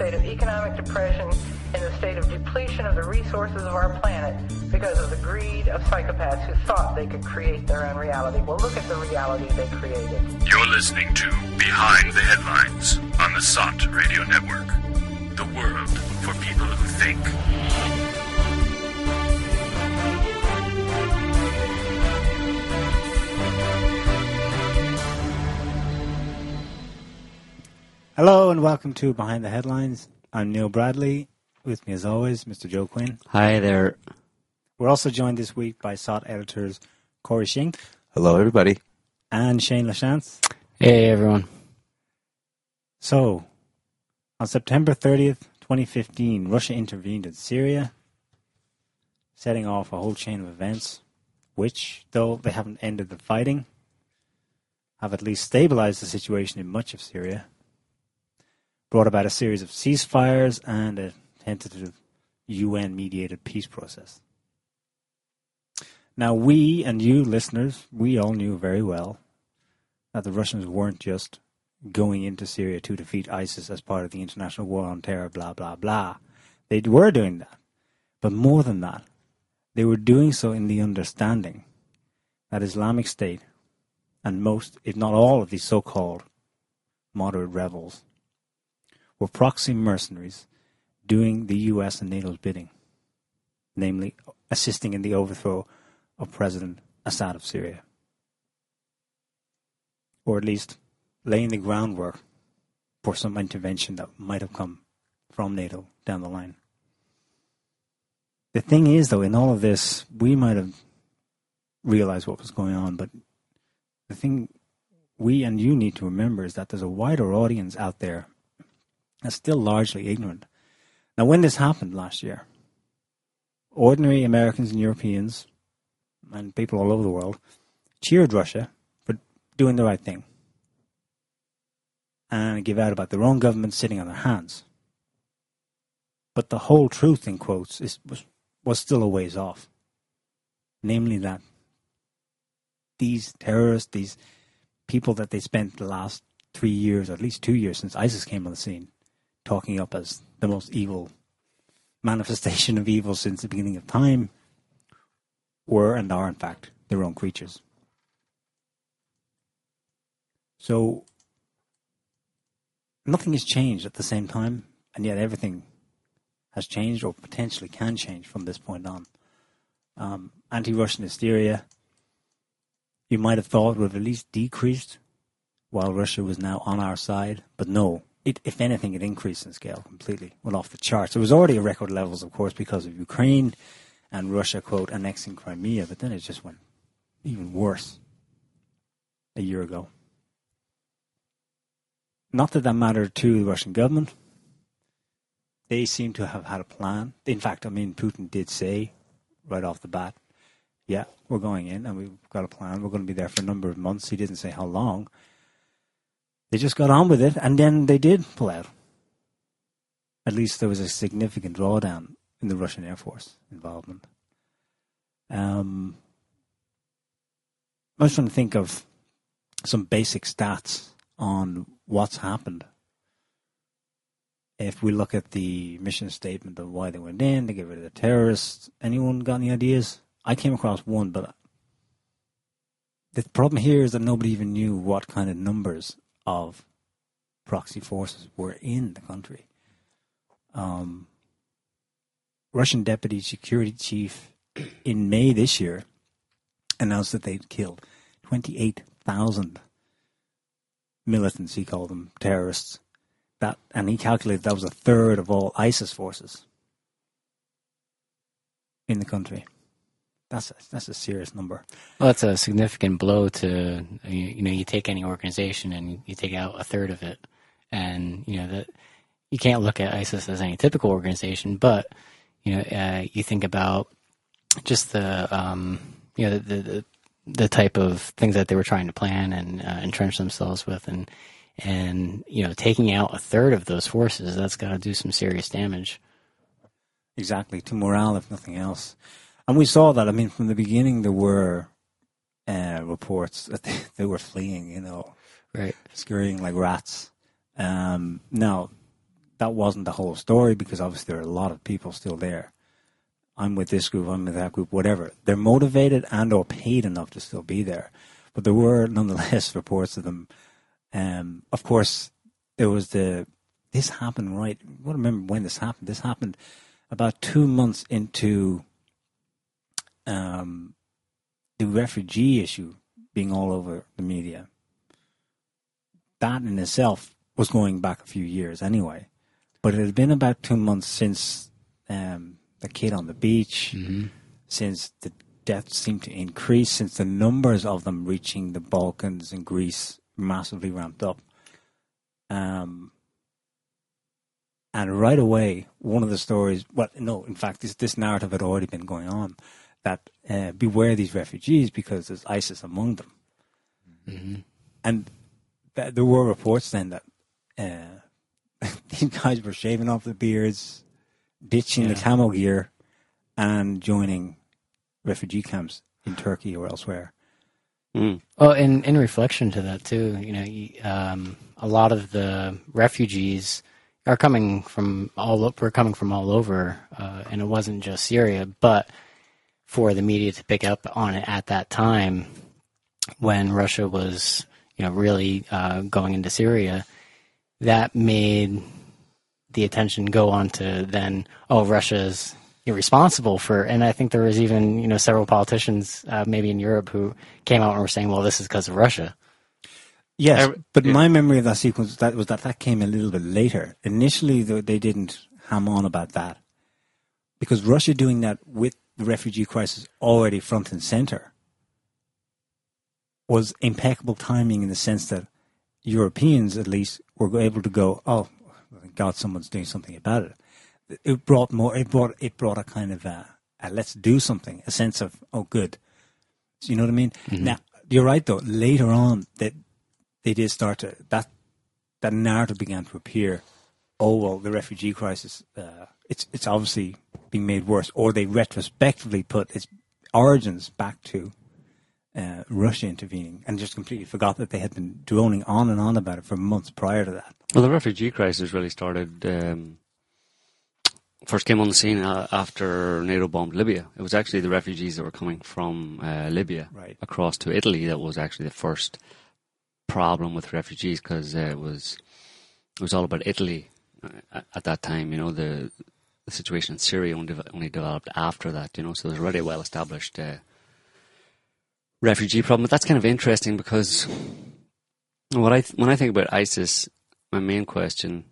state of economic depression, in the state of depletion of the resources of our planet because of the greed of psychopaths who thought they could create their own reality. Well, look at the reality they created. You're listening to Behind the Headlines on the SOTT Radio Network. The world for people who think. Hello and welcome to Behind the Headlines. I'm Niall Bradley. With me, as always, Mr. Joe Quinn. Hi there. We're also joined this week by SOTT editors Corey Schink Hello, everybody. and Shane Lachance. Hey everyone. So, on September 30th, 2015, Russia intervened in Syria, setting off a whole chain of events, which, though they haven't ended the fighting, have at least stabilized the situation in much of Syria, brought about a series of ceasefires and a tentative UN mediated peace process. Now, we and you listeners, we all knew very well that the Russians weren't just going into Syria to defeat ISIS as part of the international war on terror, blah, blah, blah. They were doing that. But more than that, they were doing so in the understanding that Islamic State and most, if not all, of these so called moderate rebels were proxy mercenaries doing the US and NATO's bidding, namely assisting in the overthrow of President Assad of Syria. Or at least laying the groundwork for some intervention that might have come from NATO down the line. The thing is, though, in all of this, we might have realized what was going on, but the thing we and you need to remember is that there's a wider audience out there that's still largely ignorant. Now, when this happened last year, ordinary Americans and Europeans and people all over the world cheered Russia for doing the right thing and give out about their own government sitting on their hands. But the whole truth, in quotes, is, was, was still a ways off. Namely, that these terrorists, these people that they spent the last three years, or at least two years since ISIS came on the scene, talking up as the most evil manifestation of evil since the beginning of time, were and are, in fact, their own creatures. So, nothing has changed at the same time, and yet everything has changed or potentially can change from this point on. Um, Anti Russian hysteria, you might have thought would have at least decreased while Russia was now on our side, but no. It, if anything, it increased in scale completely, went off the charts. It was already at record levels, of course, because of Ukraine and Russia, quote, annexing Crimea, but then it just went even worse a year ago. Not that that mattered to the Russian government. They seem to have had a plan. In fact, I mean, Putin did say right off the bat, yeah, we're going in and we've got a plan. We're going to be there for a number of months. He didn't say how long. They just got on with it and then they did pull out. At least there was a significant drawdown in the Russian Air Force involvement. Um, I was trying to think of some basic stats on what's happened. If we look at the mission statement of why they went in, to get rid of the terrorists, anyone got any ideas? I came across one, but the problem here is that nobody even knew what kind of numbers of proxy forces were in the country. Um, Russian deputy security chief in May this year announced that they'd killed 28,000 militants, he called them terrorists. That and he calculated that was a third of all ISIS forces in the country. That's a, that's a serious number. Well, that's a significant blow to you you know you take any organization and you take out a third of it, and you know that you can't look at ISIS as any typical organization, but you know uh, you think about just the um, you know the, the the type of things that they were trying to plan and uh, entrench themselves with, and and you know taking out a third of those forces, that's got to do some serious damage. Exactly, to morale, if nothing else. And we saw that. I mean, from the beginning, there were uh, reports that they, they were fleeing. You know, Right. scurrying like rats. Um, now, that wasn't the whole story because obviously there are a lot of people still there. I'm with this group, I'm with that group, whatever. They're motivated and or paid enough to still be there. But there were nonetheless reports of them. Um, of course, there was the, this happened right, I remember when this happened. This happened about two months into um, the refugee issue being all over the media that in itself was going back a few years anyway. But it had been about two months since um, the kid on the beach, since the deaths seemed to increase, since the numbers of them reaching the Balkans and Greece massively ramped up. Um, and right away, one of the stories, well, no, in fact, this, this narrative had already been going on that uh, beware these refugees because there's ISIS among them. And th- there were reports then that uh, these guys were shaving off their beards, ditching the Yeah. camo gear, and joining refugee camps in Turkey or elsewhere. Mm. Well, in in reflection to that too, you know, um, a lot of the refugees are coming from all o- were coming from all over, uh, and it wasn't just Syria, but for the media to pick up on it at that time when Russia was, you know, really uh, going into Syria, that made the attention go on to then, oh, Russia's irresponsible for, and I think there was even, you know, several politicians, uh, maybe in Europe, who came out and were saying, well, this is because of Russia. Yes, I- but yeah. my memory of that sequence that was that that came a little bit later. Initially, they didn't ham on about that because Russia doing that with the refugee crisis already front and center was impeccable timing in the sense that Europeans, at least, were able to go, "Oh, God, someone's doing something about it." It brought more. It brought it brought a kind of a, a let's do something, a sense of oh, good. So you know what I mean? Now you're right though. Later on, that they did start to that that narrative began to appear. Oh well, the refugee crisis. Uh, it's it's obviously being made worse, or they retrospectively put its origins back to uh, Russia intervening, and just completely forgot that they had been droning on and on about it for months prior to that. Well, the refugee crisis really started. Um, first came on the scene uh, after NATO bombed Libya. It was actually the refugees that were coming from uh, Libya Right. across to Italy that was actually the first problem with refugees because uh, it was it was all about Italy uh, at- at that time. You know the the situation in Syria only, only developed after that. You know, so there's already a well established uh, refugee problem. But that's kind of interesting because what I th- when I think about ISIS, my main question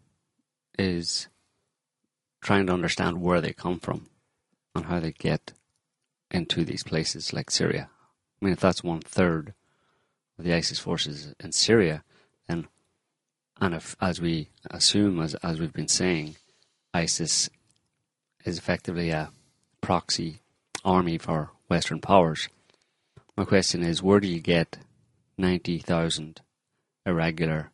is trying to understand where they come from and how they get into these places like Syria. I mean, if that's one third of the ISIS forces in Syria, then and if, as we assume, as as we've been saying, ISIS is effectively a proxy army for Western powers. My question is, where do you get ninety thousand irregular,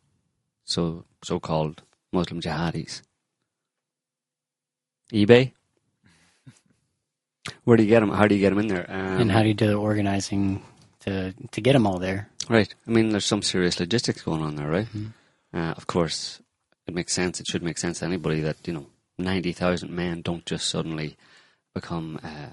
so so-called Muslim jihadis? eBay. Where do you get them? How do you get them in there? Um, and how do you do the organizing to to get them all there? Right. I mean, there's some serious logistics going on there, right? Uh, of course, it makes sense. It should make sense to anybody that you know, ninety thousand men don't just suddenly become uh,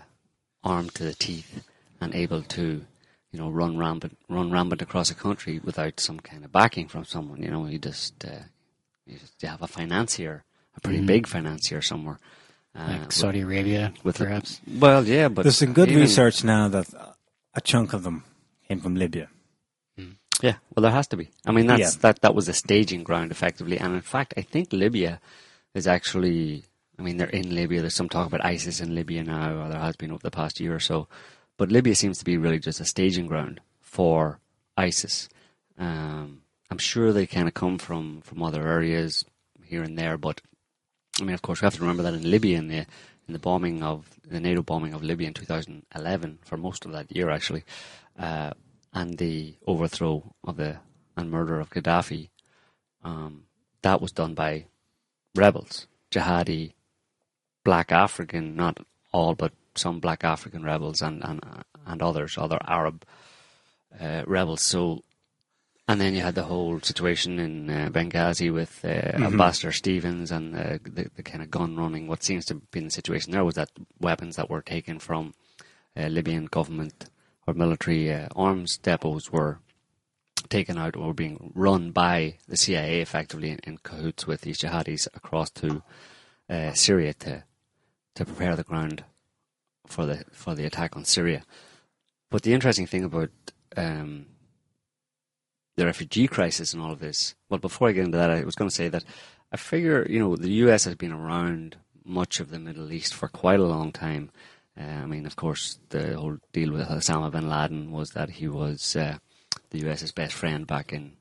armed to the teeth and able to, you know, run rampant, run rampant across a country without some kind of backing from someone. You know, you just uh, you, just, have a financier, a pretty big financier somewhere. Uh, Like with- Saudi Arabia, with the- perhaps. well, yeah, but There's some good even- research now that a chunk of them came from Libya. Yeah, well, there has to be. I mean, that's Yeah. that that was a staging ground, effectively. And in fact, I think Libya is actually. I mean, they're in Libya. There's some talk about ISIS in Libya now, or there has been over the past year or so. But Libya seems to be really just a staging ground for ISIS. Um, I'm sure they kind of come from from other areas here and there, but I mean, of course, we have to remember that in Libya, in the in the bombing of the NATO bombing of Libya in 2011, for most of that year actually, uh, and the overthrow of the and murder of Gaddafi, um, that was done by rebels, jihadi, black African, not all, but some black African rebels and and and others, other Arab uh, rebels. So, and then you had the whole situation in uh, Benghazi with uh, Ambassador Stevens and uh, the, the kind of gun running. What seems to be the situation there was that weapons that were taken from uh, Libyan government or military uh, arms depots were taken out or being run by the CIA effectively in, in cahoots with these jihadis across to uh, Syria to to prepare the ground for the for the attack on Syria. But the interesting thing about um, the refugee crisis and all of this, well, before I get into that, I was going to say that I figure you know the U.S. has been around much of the Middle East for quite a long time. Uh, I mean, of course, the whole deal with Osama bin Laden was that he was uh, the US's best friend back in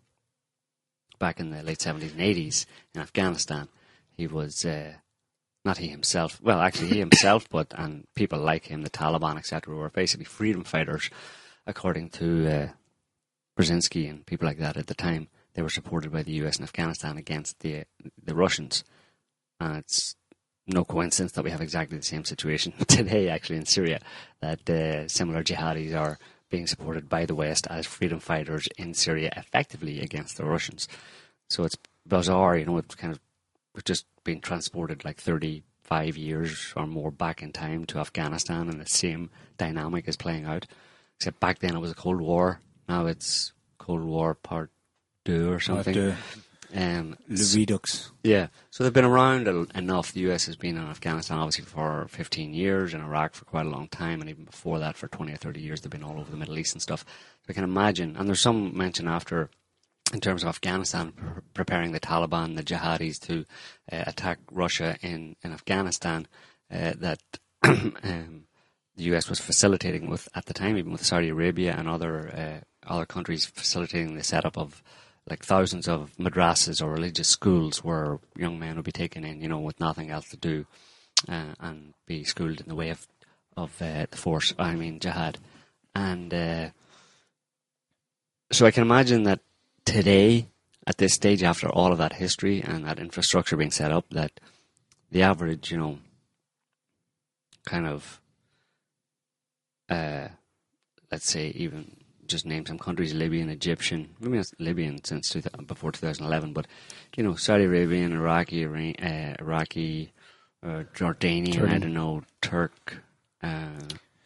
back in the late seventies and eighties in Afghanistan. He was uh, not he himself. Well, actually, he himself, but and people like him, the Taliban, etc., were basically freedom fighters, according to uh, Brzezinski and people like that at the time. They were supported by the US in Afghanistan against the the Russians, and it's no coincidence that we have exactly the same situation today, actually, in Syria, that uh, similar jihadis are being supported by the West as freedom fighters in Syria effectively against the Russians. So it's bizarre, you know, it's kind of we've just been transported like 35 years or more back in time to Afghanistan and the same dynamic is playing out. Except back then it was a Cold War, now it's Cold War Part 2 or something. The, Um, the Redux. yeah, so they've been around enough. The US has been in Afghanistan obviously for 15 years, in Iraq for quite a long time, and even before that for 20 or 30 years, they've been all over the Middle East and stuff. So I can imagine, and there's some mention after, in terms of Afghanistan, pre- preparing the Taliban, the jihadis to uh, attack Russia in, in Afghanistan, uh, that um, the US was facilitating with, at the time, even with Saudi Arabia and other, uh, other countries facilitating the setup of like thousands of madrasas or religious schools where young men would be taken in, you know, with nothing else to do, uh, and be schooled in the way of of uh, the force. I mean, jihad, and uh, so I can imagine that today, at this stage, after all of that history and that infrastructure being set up, that the average, you know, kind of, uh, let's say, even just name some countries: Libyan, Egyptian, maybe not Libyan since two, before 2011, but you know, Saudi Arabian, Iraqi, Iran- uh, Iraqi, uh, Jordanian, I don't know, Turk, uh,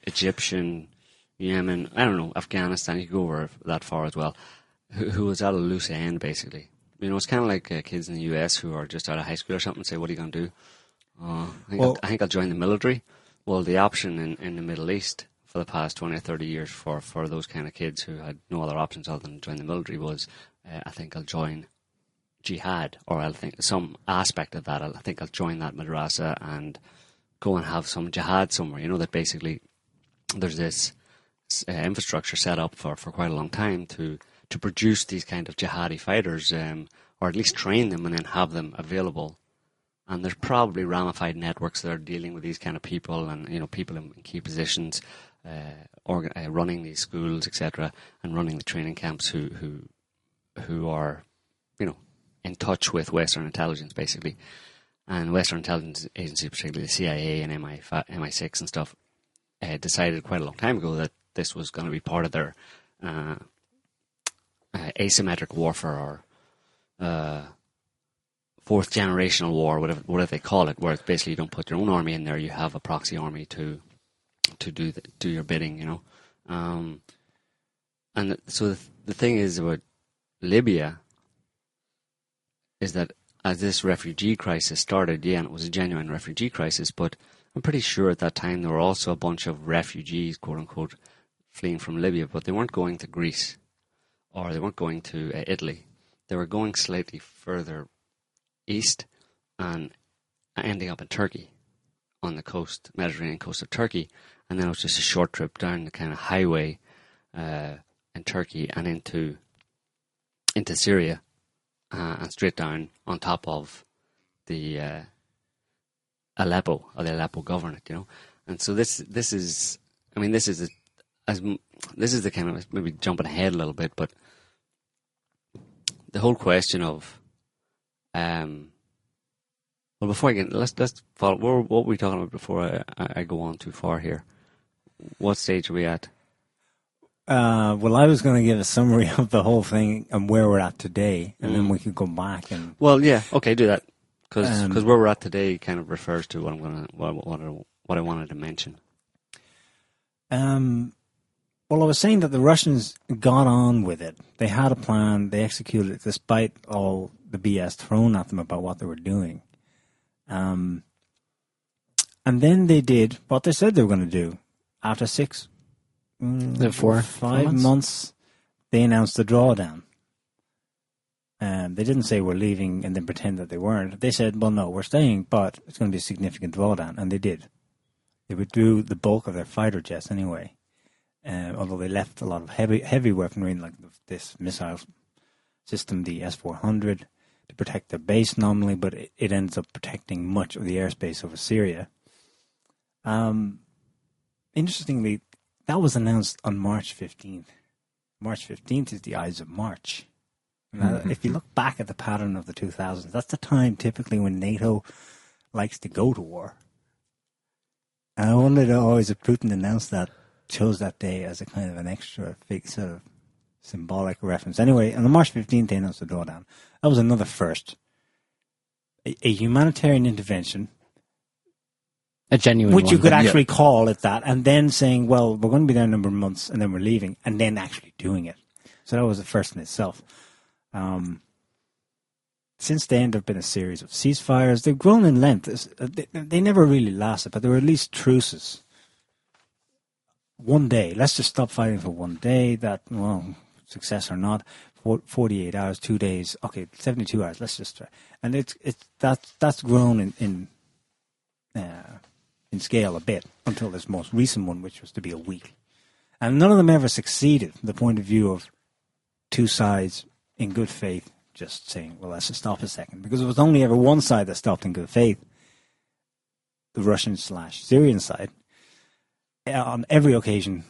Egyptian, Yemen, I don't know, Afghanistan. You could go over that far as well. Who, who was at a loose end, basically. You know, it's kind of like uh, kids in the US who are just out of high school or something. Say, "What are you going to do?" Oh, I think, Well- I'll, I think I'll join the military. Well, the option in, in the Middle East for the past 20 or 30 years for, for those kind of kids who had no other options other than join the military was, uh, I think I'll join jihad, or I'll think some aspect of that. I'll, I think I'll join that madrasa and go and have some jihad somewhere. You know, that basically there's this uh, infrastructure set up for, for quite a long time to, to produce these kind of jihadi fighters, um, or at least train them and then have them available and there's probably ramified networks that are dealing with these kind of people and you know people in key positions, organ- uh, running these schools, etc., and running the training camps who who who are you know in touch with Western intelligence basically, and Western intelligence agencies, particularly the CIA and MI MI6 and stuff, uh, decided quite a long time ago that this was going to be part of their uh, uh, asymmetric warfare or uh, fourth generational war, whatever whatever they call it, where basically you don't put your own army in there, you have a proxy army to to do the, do your bidding, you know. Um, and so the, the thing is about Libya is that as this refugee crisis started, yeah, and it was a genuine refugee crisis, but I'm pretty sure at that time there were also a bunch of refugees, quote unquote, fleeing from Libya, but they weren't going to Greece or they weren't going to uh, Italy. They were going slightly further east and ending up in Turkey on the coast, Mediterranean coast of Turkey. And then it was just a short trip down the kind of highway uh, in Turkey and into into Syria uh, and straight down on top of the uh, Aleppo or the Aleppo governorate, you know. And so this this is, I mean, this is a, as this is the kind of maybe jumping ahead a little bit, but the whole question of um, well, before I get let's let's follow. What, were- we talking about before I I go on too far here? What stage are we at? Uh, well, I was going to give a summary of the whole thing and where we're at today, and Mm. then we could go back and Well, yeah, okay, do that because Um, where we're at today kind of refers to what I'm gonna what what I, what I wanted to mention. Um, well, I was saying that the Russians got on with it. They had a plan. They executed it despite all the BS thrown at them about what they were doing. Um, and then they did what they said they were going to do. After six, mm, four- five months? months? they announced the drawdown. Um, they didn't say we're leaving and then pretend that they weren't. They said, well, no, we're staying, but it's going to be a significant drawdown. And they did. They withdrew the bulk of their fighter jets anyway, uh, although they left a lot of heavy heavy weaponry like this missile system, the S four hundred, to protect their base nominally, but it, it ends up protecting much of the airspace over Syria. Um, interestingly, that was announced on March fifteenth. March fifteenth is the Ides of March. Now, mm-hmm. if you look back at the pattern of the 2000s, that's the time typically when NATO likes to go to war. And I wondered always oh, if Putin announced that, chose that day as a kind of an extra fake sort of symbolic reference. Anyway, on the March 15th, they announced the drawdown. That was another first. A, a humanitarian intervention, A genuine which you one. could Yeah. actually call it that, and then saying, well, we're going to be there a number of months, and then we're leaving, and then actually doing it. So that was the first in itself. Um, since then, there have been a series of ceasefires. They've grown in length. Uh, They, they never really lasted, but there were at least truces. One day, let's just stop fighting for one day. That, well, success or not, 48 hours, two days, okay, 72 hours, let's just try. And it's, it's, that's, that's grown in, in, uh, in scale a bit until this most recent one, which was to be a week. And none of them ever succeeded from the point of view of two sides in good faith just saying, well, let's stop a second. Because it was only ever one side that stopped in good faith the Russian slash Syrian side. Uh, On every occasion,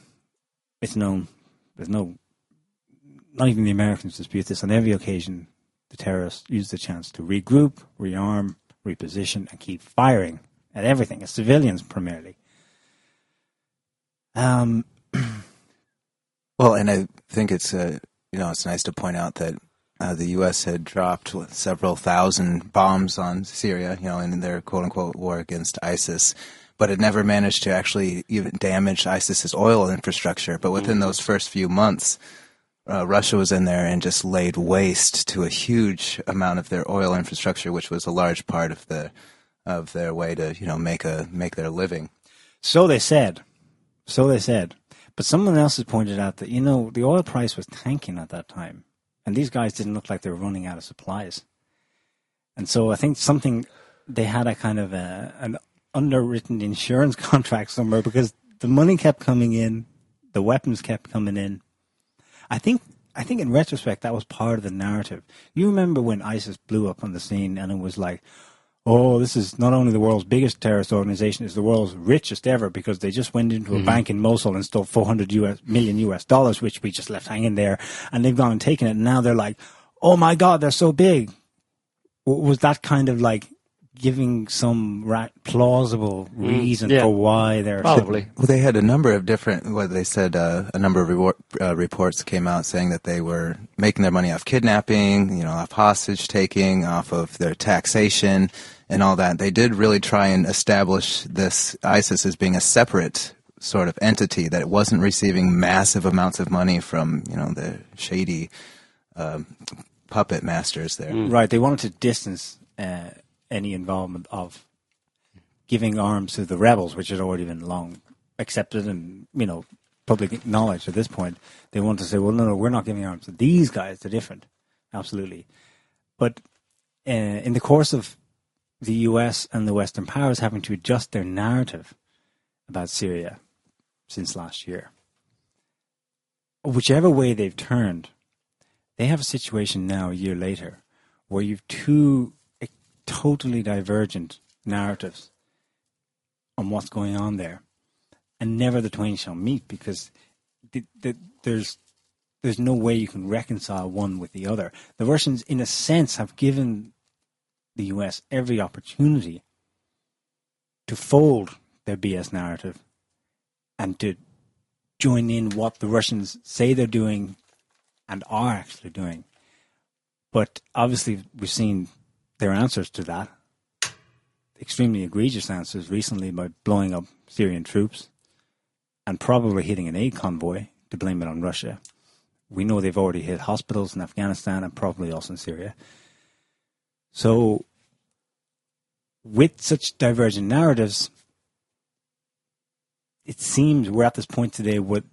it's known, there's no, not even the Americans dispute this, on every occasion, the terrorists use the chance to regroup, rearm, reposition, and keep firing at everything, at civilians primarily. Um, Well, and I think it's uh, you know it's nice to point out that uh, the U.S. had dropped several thousand bombs on Syria, you know, in their quote unquote war against ISIS, but it never managed to actually even damage ISIS's oil infrastructure. But within those first few months, uh, Russia was in there and just laid waste to a huge amount of their oil infrastructure, which was a large part of the of their way to you know make a make their living. So they said. So they said. But someone else has pointed out that, you know, the oil price was tanking at that time. And these guys didn't look like they were running out of supplies. And so I think something, they had a kind of a, an underwritten insurance contract somewhere because the money kept coming in, the weapons kept coming in. I think, I think in retrospect, that was part of the narrative. You remember when ISIS blew up on the scene and it was like, oh, this is not only the world's biggest terrorist organization, it's the world's richest ever because they just went into a mm-hmm. bank in Mosul and stole 400 US, million US dollars, which we just left hanging there. And they've gone and taken it. And now they're like, oh my God, they're so big. W- Was that kind of like giving some ra- plausible reason yeah. for why they're Probably. Well, they had a number of different. What they said, uh, a number of rewar- uh, reports came out saying that they were making their money off kidnapping, you know, off hostage taking, off of their taxation, and all that. They did really try and establish this ISIS as being a separate sort of entity that it wasn't receiving massive amounts of money from, you know, the shady um, puppet masters there. Right. They wanted to distance uh, any involvement of giving arms to the rebels, which had already been long accepted and, you know, public knowledge at this point. They want to say, well, no, no, we're not giving arms to these guys. They're different. Absolutely. But uh, in the course of the US and the Western powers having to adjust their narrative about Syria since last year, whichever way they've turned, they have a situation now, a year later, where you've two totally divergent narratives on what's going on there, and never the twain shall meet because the, the, there's there's no way you can reconcile one with the other. The Russians, in a sense, have given the U.S. every opportunity to fold their BS narrative and to join in what the Russians say they're doing and are actually doing. But obviously, we've seen their answers to that. Extremely egregious answers recently by blowing up Syrian troops and probably hitting an aid convoy to blame it on Russia. We know they've already hit hospitals in Afghanistan and probably also in Syria. So, with such divergent narratives, it seems we're at this point today what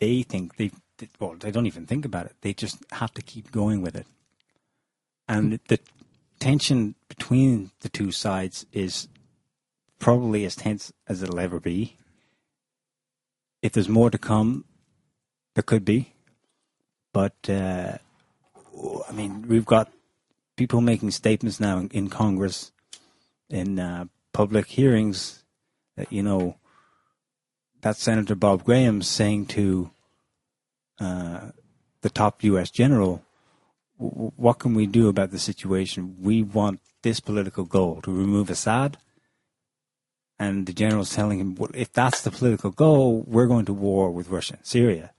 they think they well they don't even think about it. They just have to keep going with it, and the tension between the two sides is probably as tense as it'll ever be. If there's more to come, there could be, but uh, I mean we've got people making statements now in, in Congress, in uh, public hearings, that you know that Senator Bob Graham saying to uh, the top U.S. general, what can we do about the situation? We want this political goal to remove Assad. And the general's telling him, well, if that's the political goal, we're going to war with Russia Syria.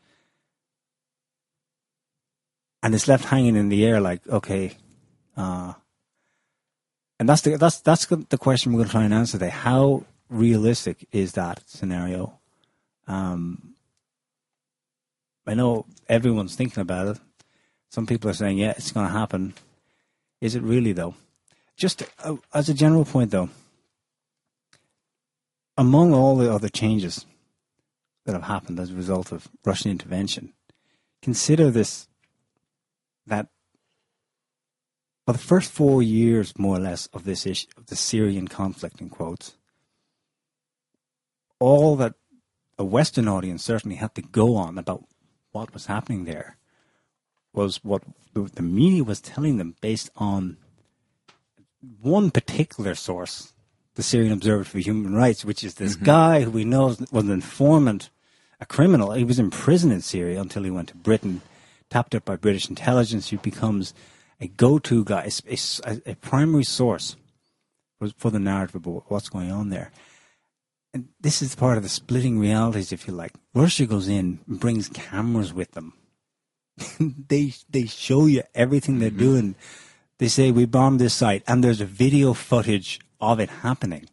And it's left hanging in the air like, okay, uh, and that's the that's that's the question we're going to try and answer today. How realistic is that scenario? Um, I know everyone's thinking about it. Some people are saying, yeah, it's going to happen. Is it really, though? Just uh, as a general point, though, among all the other changes that have happened as a result of Russian intervention, consider this that for the first four years, more or less, of this issue, of the Syrian conflict, in quotes, all that a Western audience certainly had to go on about what was happening there was what the media was telling them based on one particular source, the Syrian Observer for Human Rights, which is this mm-hmm. guy who we know was an informant, a criminal. He was in prison in Syria until he went to Britain, tapped up by British intelligence, who becomes a go-to guy, a, a, a primary source for the narrative about what's going on there and this is part of the splitting realities, if you like. Russia goes in and brings cameras with them. they they show you everything they're mm-hmm. doing. They say we bombed this site, and there's a video footage of it happening.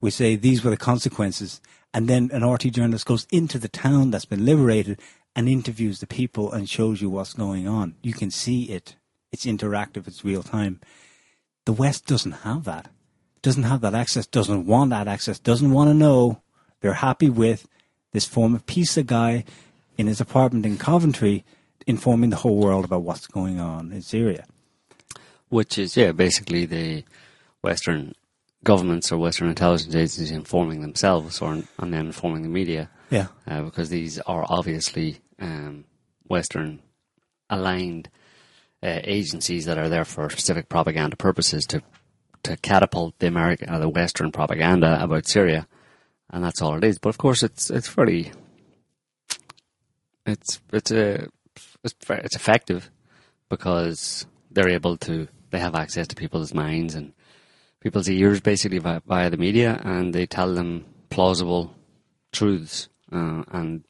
We say these were the consequences, and then an RT journalist goes into the town that's been liberated and interviews the people and shows you what's going on. You can see it. It's interactive. It's real time. The West doesn't have that doesn't have that access, doesn't want that access, doesn't want to know. They're happy with this form former pizza guy in his apartment in Coventry informing the whole world about what's going on in Syria. Which is, yeah, basically the Western governments or Western intelligence agencies informing themselves or and then informing the media. Yeah. Uh, because these are obviously um, Western aligned uh, agencies that are there for specific propaganda purposes to to catapult the American or uh, the Western propaganda about Syria, and that's all it is. But of course, it's it's very it's it's a it's, it's effective because they're able to they have access to people's minds and people's ears basically via, via the media, and they tell them plausible truths uh, and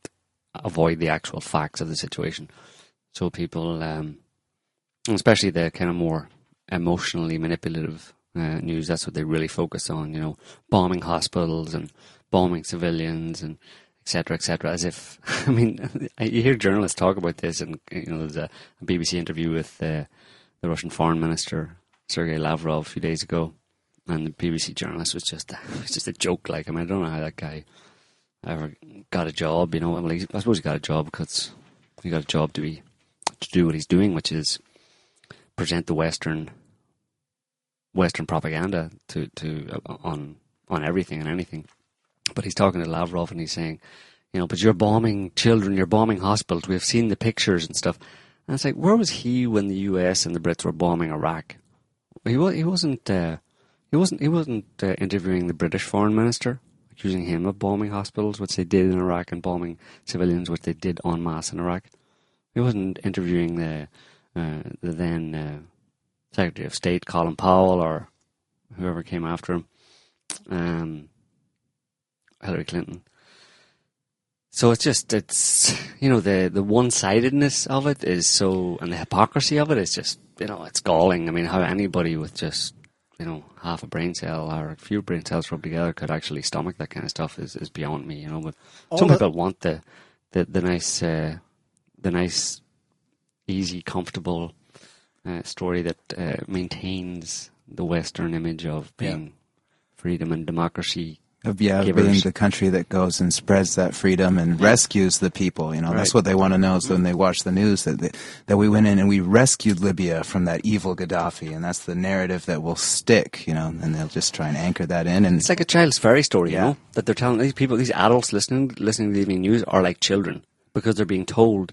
avoid the actual facts of the situation. So people, um, especially the kind of more emotionally manipulative uh, news. That's what they really focus on. You know, bombing hospitals and bombing civilians and etc. etc. As if I mean, you hear journalists talk about this, and you know, there's a, BBC interview with uh, the Russian Foreign Minister Sergei Lavrov a few days ago, and the BBC journalist was just was just a joke. Like, I mean, I don't know how that guy ever got a job. You know, he, I suppose he got a job because he got a job to be to do what he's doing, which is present the Western Western propaganda to to on on everything and anything. But he's talking to Lavrov and he's saying, you know, but you're bombing children, you're bombing hospitals. We've seen the pictures and stuff. And it's like, where was he when the U.S. and the Brits were bombing Iraq? He was he wasn't uh, he wasn't he wasn't uh, interviewing the British foreign minister, accusing him of bombing hospitals, which they did in Iraq, and bombing civilians, which they did en masse in Iraq. He wasn't interviewing the uh, the then uh, Secretary of State Colin Powell or whoever came after him, um, Hillary Clinton. so it's just it's you know the the one sidedness of it is so and the hypocrisy of it is just you know it's galling. I mean, how anybody with just you know half a brain cell or a few brain cells rubbed together could actually stomach that kind of stuff is, is beyond me. You know, but some the- people want the the the nice uh, the nice easy comfortable uh, story that uh, maintains the Western image of Yeah. being freedom and democracy. Of yeah, Givers. being the country that goes and spreads that freedom and rescues the people. You know, that's what they want to know. Is when they watch the news that they, that we went in and we rescued Libya from that evil Gaddafi, and that's the narrative that will stick. You know, and they'll just try and anchor that in. And It's like a child's fairy story, Yeah. you know, that they're telling these people, these adults listening, listening to the evening news are like children because they're being told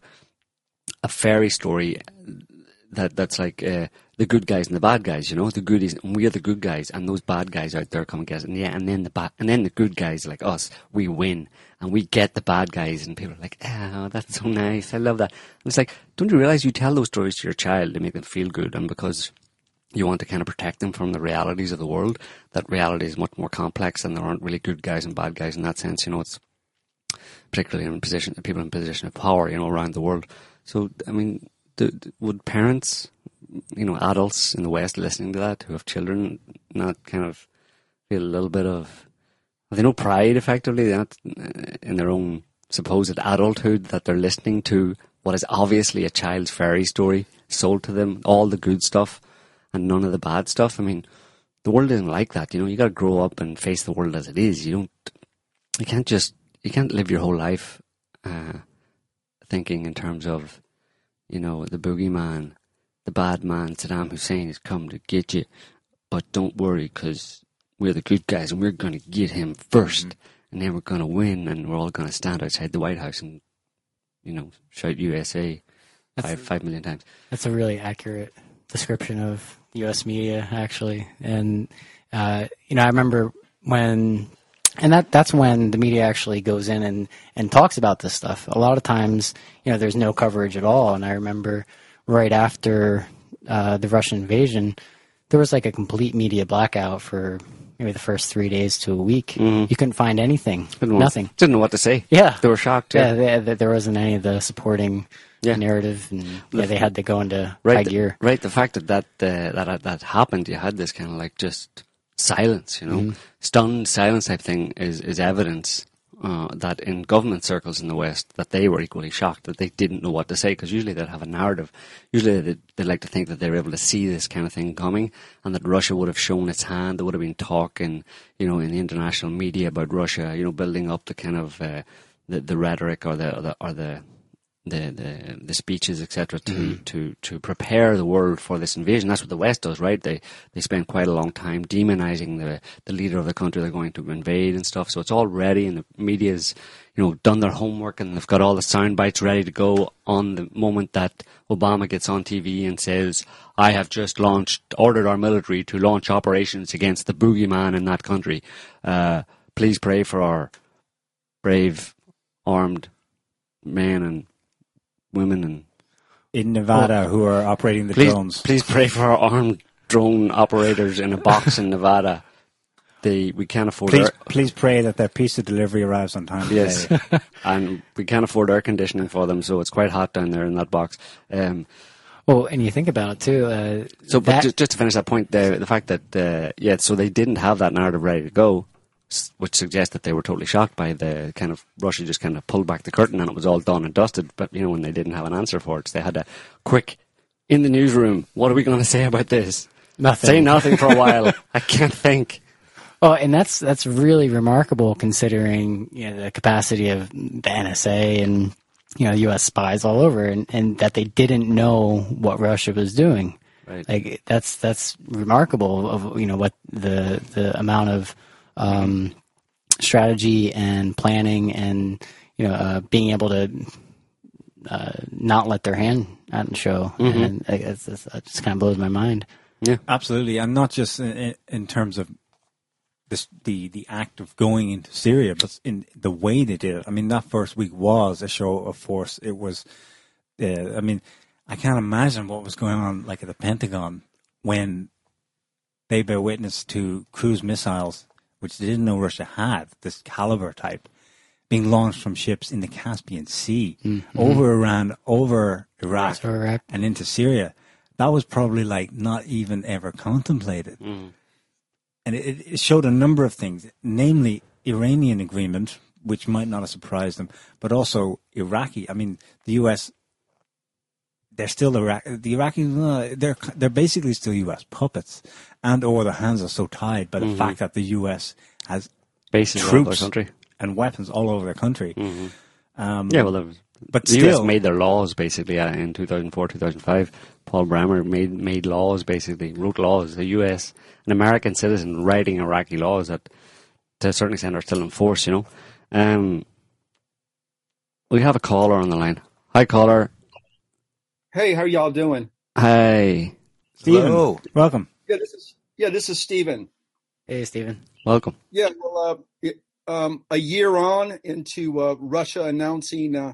a fairy story that that's like uh, the good guys and the bad guys, you know, the goodies, and we are the good guys, and those bad guys out there come and get us, and yeah, and then the bad, and then the good guys like us, we win, and we get the bad guys, and people are like, oh, that's so nice, I love that. And it's like, don't you realize you tell those stories to your child to make them feel good, and because you want to kind of protect them from the realities of the world. That reality is much more complex, and there aren't really good guys and bad guys in that sense. You know, it's particularly in position people in position of power, you know, around the world. So, I mean, do- would parents, you know, adults in the West listening to that who have children, not kind of feel a little bit of they no pride effectively not uh, in their own supposed adulthood that they're listening to what is obviously a child's fairy story sold to them, all the good stuff and none of the bad stuff. I mean, the world isn't like that. You know, you got to grow up and face the world as it is. You don't, you can't just, you can't live your whole life uh, thinking in terms of, you know, the boogeyman, the bad man, Saddam Hussein has come to get you, but don't worry because we're the good guys and we're going to get him 1st and then we're going to win and we're all going to stand outside the White House and, you know, shout USA five five million times. That's a really accurate description of U.S. media, actually. And uh, you know, I remember when, and that that's when the media actually goes in and and talks about this stuff. A lot of times, you know, there's no coverage at all. And I remember right after uh, the Russian invasion, there was like a complete media blackout for maybe the first three days to a week. You couldn't find anything, Didn't nothing. Didn't know what to say. Yeah. They were shocked. Yeah, Yeah. they, there wasn't any of the supporting Yeah. narrative, and yeah, they had to go into high right. the- gear. right. The fact that that, uh, that that happened, you had this kind of like just silence, you know, Mm-hmm. stunned silence type thing is is evidence uh, that in government circles in the West that they were equally shocked that they didn't know what to say because usually they'd have a narrative. Usually they they like to think that they were able to see this kind of thing coming and that Russia would have shown its hand. There would have been talk in you know in the international media about Russia, you know, building up the kind of uh, the the rhetoric or the or the, or the the the, the speeches, etc., to, to to prepare the world for this invasion. That's what the West does, right? They they spend quite a long time demonizing the the leader of the country they're going to invade and stuff. So it's all ready, and the media's you know done their homework, and they've got all the sound bites ready to go on the moment that Obama gets on TV and says, "I have just launched, ordered our military to launch operations against the boogeyman in that country. Uh, please pray for our brave armed men and women and in Nevada who are operating the please, drones. please pray for our armed drone operators in a box in Nevada. They we can't afford Please, air, please pray that their pizza delivery arrives on time. yes, and we can't afford air conditioning for them, so it's quite hot down there in that box. Um, Well, and you think about it too. Uh, so, but just, just to finish that point, the the fact that uh, yeah, so they didn't have that narrative ready to go, s- which suggests that they were totally shocked by the kind of Russia just kind of pulled back the curtain and it was all done and dusted. But you know, when they didn't have an answer for it, so they had a quick in the newsroom. What are we going to say about this? Nothing. Say nothing for a while. I can't think. Oh, and that's that's really remarkable considering you know the capacity of the NSA and you know U.S. spies all over, and, and that they didn't know what Russia was doing. Right. Like that's that's remarkable of you know what the the amount of um, strategy and planning and you know uh, being able to uh, not let their hand out and show, and it, it's, it's, it just kind of blows my mind. Yeah, Absolutely, and not just in, in terms of this, the the act of going into Syria, but in the way they did it. I mean, that first week was a show of force. It was, uh, I mean, I can't imagine what was going on like at the Pentagon when they bear witness to cruise missiles, which they didn't know Russia had this caliber type, being launched from ships in the Caspian Sea Mm-hmm. over Iran, over Iraq, Iraq. and into Syria. That was probably like not even ever contemplated. And it, it showed a number of things, namely Iranian agreement, which might not have surprised them, but also Iraqi. I mean, the U.S. They're still Iraq. The Iraqis, uh, they're they're basically still U.S. puppets, and or their hands are so tied by the fact that the U.S. has Bases all over troops country. and weapons all over their country. Um, Yeah, well, there but the US made their laws basically uh, in 2004, 2005. Paul Bremer made made laws basically, wrote laws. The US, an American citizen writing Iraqi laws that, to a certain extent, are still in force. You know, um, we have a caller on the line. Hi, caller. Hey, how are y'all doing? Hi, Stephen, Hello. welcome. Yeah, this is yeah, this is Stephen. Hey, Stephen. welcome. Yeah, well, uh, it, um, a year on into uh, Russia announcing uh,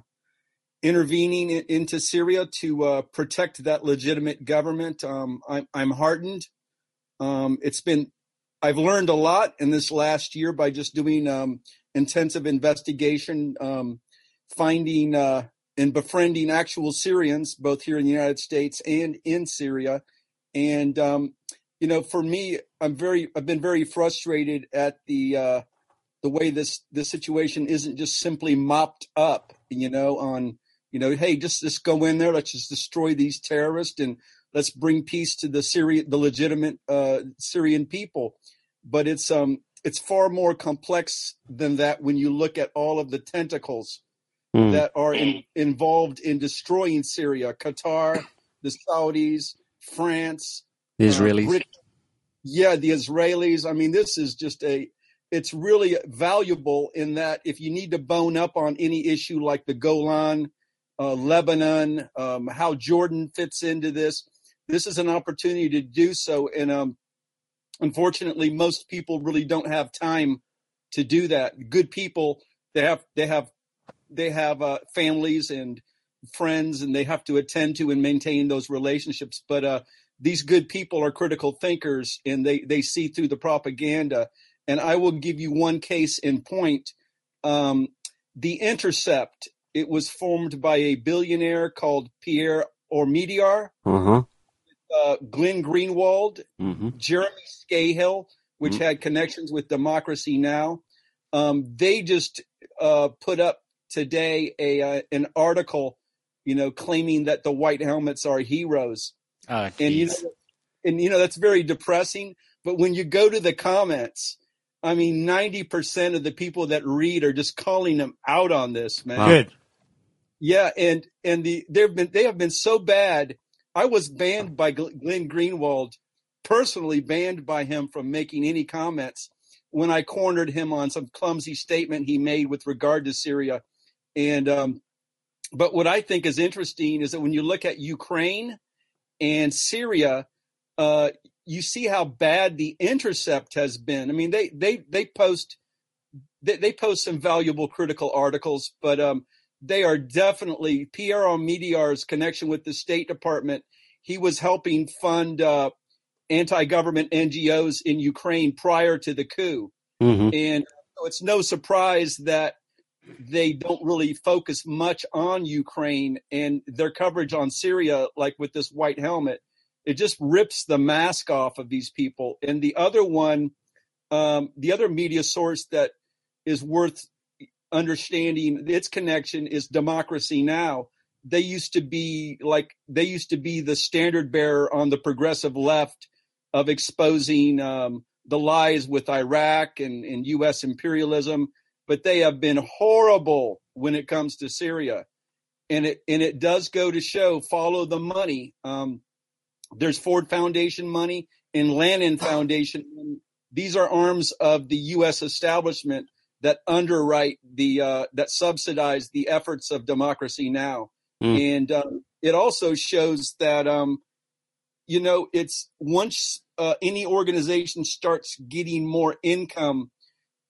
intervening in, into Syria to uh, protect that legitimate government, um, I'm I'm heartened. Um, it's been I've learned a lot in this last year by just doing um, intensive investigation, um, finding uh, and befriending actual Syrians, both here in the United States and in Syria, and um, you know, for me, I'm very, I've been very frustrated at the uh, the way this this situation isn't just simply mopped up. You know, on you know, hey, just just go in there, let's just destroy these terrorists and let's bring peace to the Syria, the legitimate uh, Syrian people. But it's um it's far more complex than that when you look at all of the tentacles Hmm. that are in, involved in destroying Syria, Qatar, the Saudis, France, The uh, Israelis. Brit- yeah, the Israelis. I mean, this is just a. It's really valuable in that if you need to bone up on any issue like the Golan, uh, Lebanon, um, how Jordan fits into this, this is an opportunity to do so. And um, unfortunately, most people really don't have time to do that. Good people, they have they have they have uh, families and friends, and they have to attend to and maintain those relationships. But uh, these good people are critical thinkers, and they they see through the propaganda. And I will give you one case in point. Um, the Intercept. It was formed by a billionaire called Pierre Omidyar, Uh huh. uh, Glenn Greenwald, hmm Jeremy Scahill, which had connections with Democracy Now. Um, they just uh, put up today a uh, an article, you know, claiming that the white helmets are heroes, Oh, and you know, and you know that's very depressing. But when you go to the comments, I mean, ninety percent of the people that read are just calling them out on this, man. Wow. Good. Yeah, and and the they've been they have been so bad. I was banned by Glenn Greenwald, personally banned by him from making any comments when I cornered him on some clumsy statement he made with regard to Syria. And um, but what I think is interesting is that when you look at Ukraine and Syria, uh, you see how bad the intercept has been. I mean, they they they post they, they post some valuable critical articles, but um, they are definitely Pierre Omidyar's connection with the State Department. He was helping fund uh, anti-government NGOs in Ukraine prior to the coup, hmm and so it's no surprise that they don't really focus much on Ukraine and their coverage on Syria, like with this white helmet. It just rips the mask off of these people. And the other one, um, the other media source that is worth understanding its connection is Democracy Now. They used to be like they used to be the standard bearer on the progressive left of exposing um, the lies with Iraq and, and U.S. imperialism, but they have been horrible when it comes to Syria, and it and it does go to show follow the money. Um, there's Ford Foundation money and Lannan Foundation. These are arms of the U.S. establishment that underwrite the uh, that subsidize the efforts of Democracy Now, Mm. and um, it also shows that um, you know it's once uh, any organization starts getting more income,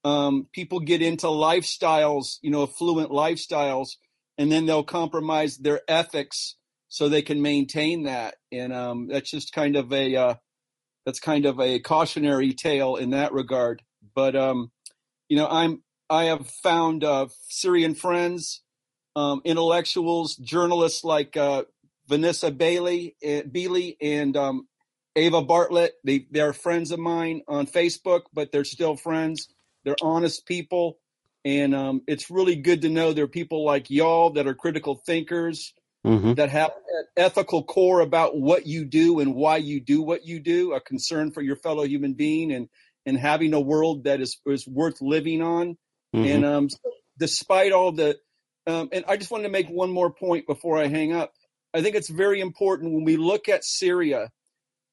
um, people get into lifestyles, you know, affluent lifestyles, and then they'll compromise their ethics so they can maintain that, and um, that's just kind of a uh, that's kind of a cautionary tale in that regard. But um, you know, I'm I have found uh, Syrian friends, um, intellectuals, journalists like uh, Vanessa Beeley, uh, and um, Eva Bartlett. They they're friends of mine on Facebook, but they're still friends. They're honest people, and um, it's really good to know there are people like y'all that are critical thinkers hmm that have an ethical core about what you do and why you do what you do, a concern for your fellow human being, and and having a world that is is worth living on. hmm And um, despite all the, um, and I just wanted to make one more point before I hang up. I think it's very important when we look at Syria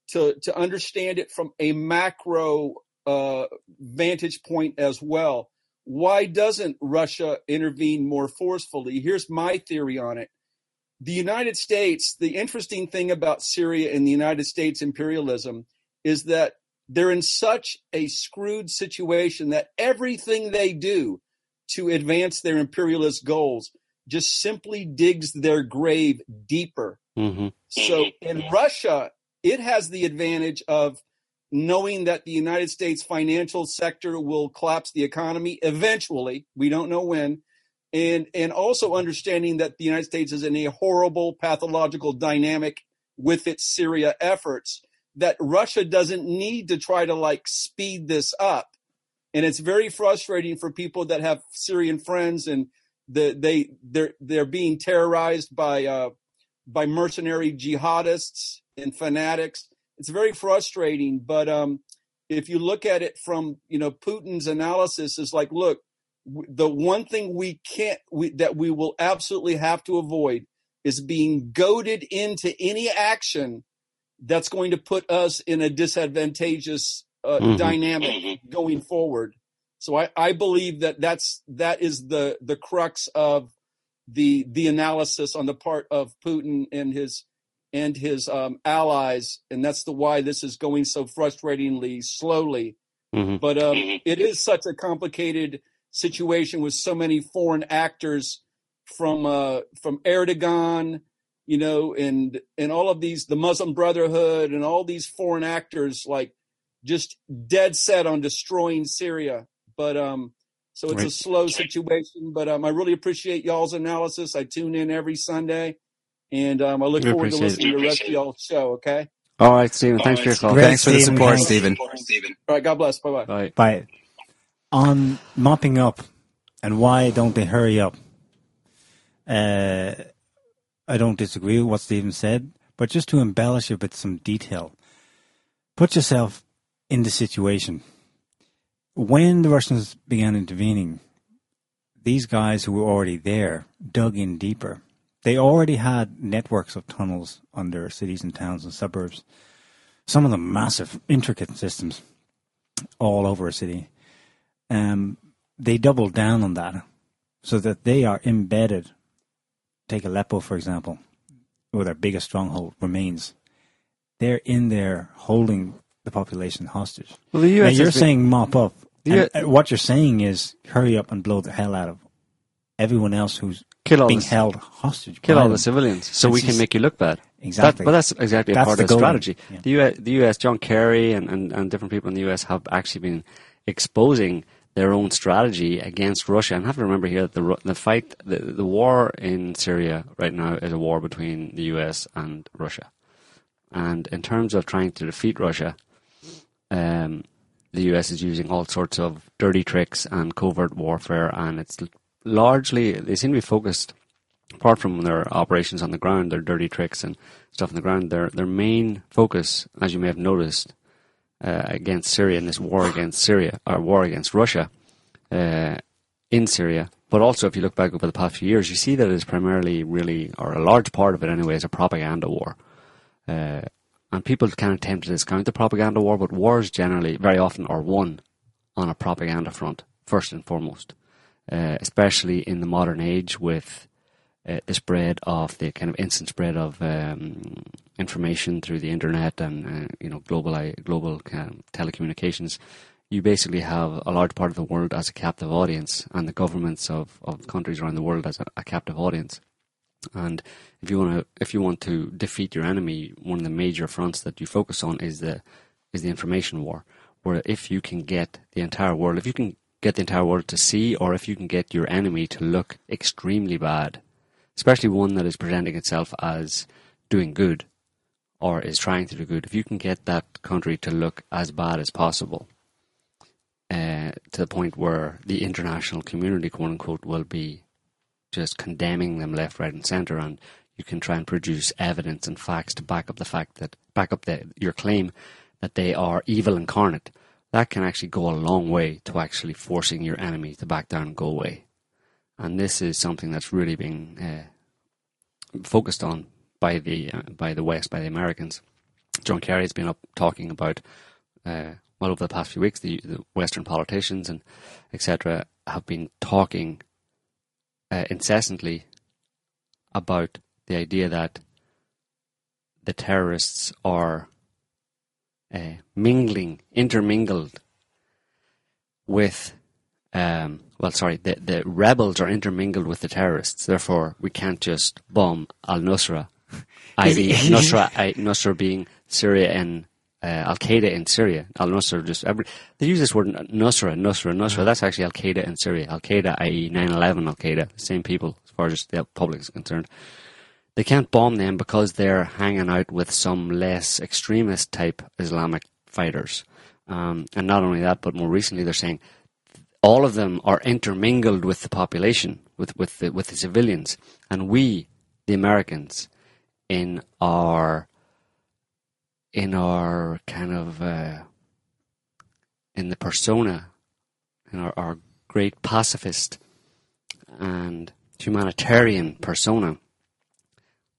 to to understand it from a macro uh, vantage point as well. Why doesn't Russia intervene more forcefully? Here's my theory on it. The United States, the interesting thing about Syria and the United States imperialism is that they're in such a screwed situation that everything they do to advance their imperialist goals just simply digs their grave deeper. hmm So in Russia, it has the advantage of knowing that the United States financial sector will collapse the economy eventually. We don't know when. And and also understanding that the United States is in a horrible pathological dynamic with its Syria efforts that Russia doesn't need to try to like speed this up. And it's very frustrating for people that have Syrian friends and the, they they're they're being terrorized by uh, by mercenary jihadists and fanatics. It's very frustrating, but um, if you look at it from you know Putin's analysis, is like, look, w- the one thing we can't we, that we will absolutely have to avoid is being goaded into any action that's going to put us in a disadvantageous uh, Mhm. dynamic going forward. So I, I believe that that's that is the the crux of the the analysis on the part of Putin and his and his um, allies, and that's the why this is going so frustratingly slowly. hmm But um, it is such a complicated situation with so many foreign actors from uh, from Erdogan, you know, and and all of these, the Muslim Brotherhood, and all these foreign actors, like just dead set on destroying Syria. But um, so it's a slow situation. But um, I really appreciate y'all's analysis. I tune in every Sunday, and um, I look We forward to appreciate it. listening to the rest of y'all's show. Okay. All right, Stephen. Thanks for your call. Great, Thanks for the support, Thanks. Stephen. All right. God bless. Bye bye. Bye. But on mopping up and why don't they hurry up? Uh, I don't disagree with what Stephen said, but just to embellish it with some detail, put yourself in the situation. When the Russians began intervening, these guys who were already there dug in deeper. They already had networks of tunnels under cities and towns and suburbs. Some of them massive, intricate systems all over a city. Um, they doubled down on that so that they are embedded. Take Aleppo, for example, where their biggest stronghold remains. They're in there holding the population hostage. Well, the Now, you're saying mop up. U- uh, what you're saying is hurry up and blow the hell out of everyone else who's kill all being the, held hostage. kill all them. the civilians, so we It's can make you look bad. Exactly. That, but that's exactly a part the of the strategy. Yeah. The US, the US, John Kerry and, and, and different people in the US have actually been exposing their own strategy against Russia. And have to remember here that the the fight, the, the war in Syria right now is a war between the US and Russia. And in terms of trying to defeat Russia, um, the US is using all sorts of dirty tricks and covert warfare, and it's largely they seem to be focused. Apart from their operations on the ground, their dirty tricks and stuff on the ground, their their main focus, as you may have noticed, uh, against Syria in this war against Syria or war against Russia uh, in Syria, but also if you look back over the past few years, you see that it is primarily really, or a large part of it anyway, is a propaganda war. Uh, and people kind of tend to discount the propaganda war, but wars generally, very often, are won on a propaganda front, first and foremost. Uh, especially in the modern age with uh, the spread of the kind of instant spread of um, information through the internet and uh, you know global global um, telecommunications, you basically have a large part of the world as a captive audience, and the governments of, of countries around the world as a, a captive audience. And if you want to if you want to defeat your enemy, one of the major fronts that you focus on is the is the information war. Where if you can get the entire world, if you can get the entire world to see, or if you can get your enemy to look extremely bad, especially one that is presenting itself as doing good or is trying to do good, if you can get that country to look as bad as possible, uh, to the point where the international community, quote unquote, will be just condemning them left, right, and centre, and you can try and produce evidence and facts to back up the fact that back up the, your claim that they are evil incarnate. That can actually go a long way to actually forcing your enemy to back down and go away. And this is something that's really being uh, focused on by the uh, by the West, by the Americans. John Kerry has been up talking about uh, well over the past few weeks. The, the Western politicians and etc. have been talking uh, incessantly about the idea that the terrorists are uh, mingling, intermingled with, um, well, sorry, the, the rebels are intermingled with the terrorists. Therefore, we can't just bomb Al Nusra, i.e., Nusra, I, Nusra being Syria and uh, Al Qaeda in Syria. Al Nusra just every they use this word Nusra, Nusra, Nusra. That's actually Al Qaeda in Syria. Al Qaeda, i.e., 9/11 Al Qaeda, same people as far as the public is concerned. They can't bomb them because they're hanging out with some less extremist type Islamic fighters. Um, and not only that, but more recently they're saying all of them are intermingled with the population, with with the, with the civilians, and we, the Americans, in our in our kind of uh, in the persona, in our, our great pacifist and humanitarian persona,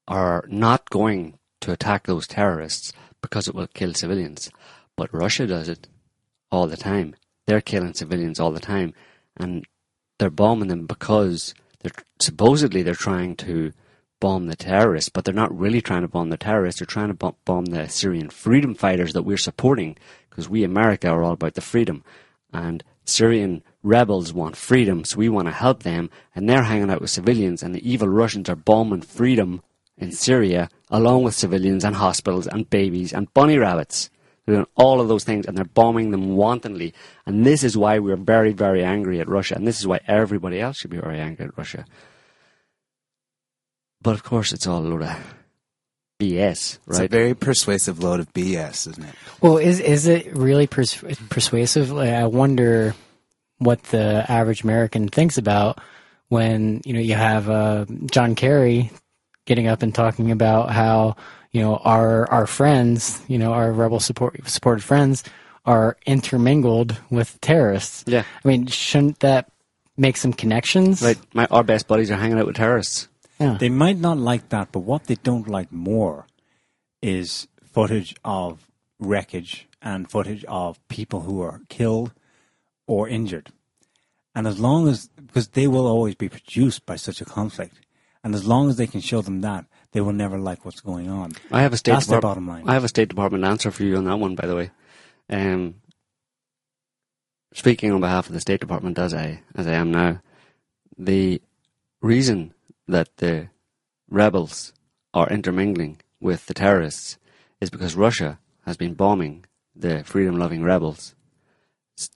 are not going to attack those terrorists because it will kill civilians. But Russia does it all the time. They're killing civilians all the time, and they're bombing them because they're supposedly they're trying to bomb the terrorists, but they're not really trying to bomb the terrorists. They're trying to bomb the Syrian freedom fighters that we're supporting because we, America, are all about the freedom. And Syrian rebels want freedom, so we want to help them. And they're hanging out with civilians, and the evil Russians are bombing freedom in Syria along with civilians and hospitals and babies and bunny rabbits. They're doing all of those things and they're bombing them wantonly. And this is why we're very, very angry at Russia. And this is why everybody else should be very angry at Russia. But of course, it's all a load of BS, It's a very persuasive load of BS, isn't it? Well, is is it really pers- persuasive? Like, I wonder what the average American thinks about when you know you have uh, John Kerry getting up and talking about how you know our our friends, you know our rebel support supported friends, are intermingled with terrorists. yeah, I mean, shouldn't that make some connections? right. My our best buddies are hanging out with terrorists. Yeah. They might not like that, but what they don't like more is footage of wreckage and footage of people who are killed or injured. And as long as, because they will always be produced by such a conflict, and as long as they can show them that, they will never like what's going on. I have a state That's the Depart- bottom line. I have a State Department answer for you on that one, by the way. Um, speaking on behalf of the State Department, as I as I am now, the reason that the rebels are intermingling with the terrorists is because Russia has been bombing the freedom-loving rebels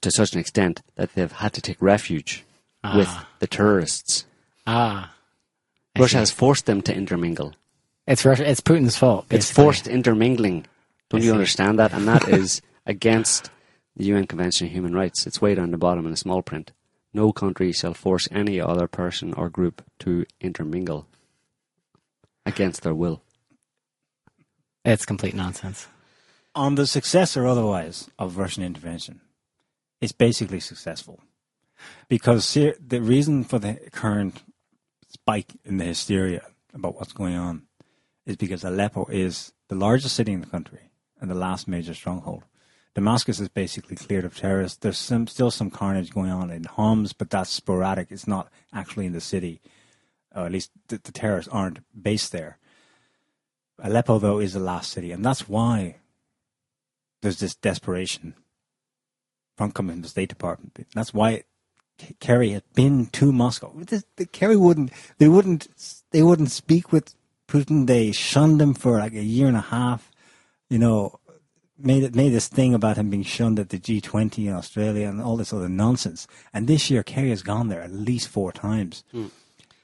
to such an extent that they've had to take refuge with the terrorists. ah, I Russia has forced them to intermingle. it's Russia. It's Putin's fault. It's forced intermingling. Don't you understand that? And that is against the UN Convention on Human Rights. It's way down the bottom in the small print. No country shall force any other person or group to intermingle against their will. It's complete nonsense. on the success or otherwise of Russian intervention, it's basically successful. Because the reason for the current spike in the hysteria about what's going on is because Aleppo is the largest city in the country and the last major stronghold. Damascus is basically cleared of terrorists. There's some, still some carnage going on in Homs, but that's sporadic. It's not actually in the city. Or at least the, the terrorists aren't based there. Aleppo, though, is the last city, and that's why there's this desperation from coming from the State Department. That's why Kerry had been to Moscow. This, the, Kerry wouldn't. They wouldn't. They wouldn't speak with Putin. They shunned him for like a year and a half. You know, made it made this thing about him being shunned at the G20 in Australia and all this other nonsense. And this year, Kerry has gone there at least four times. Hmm.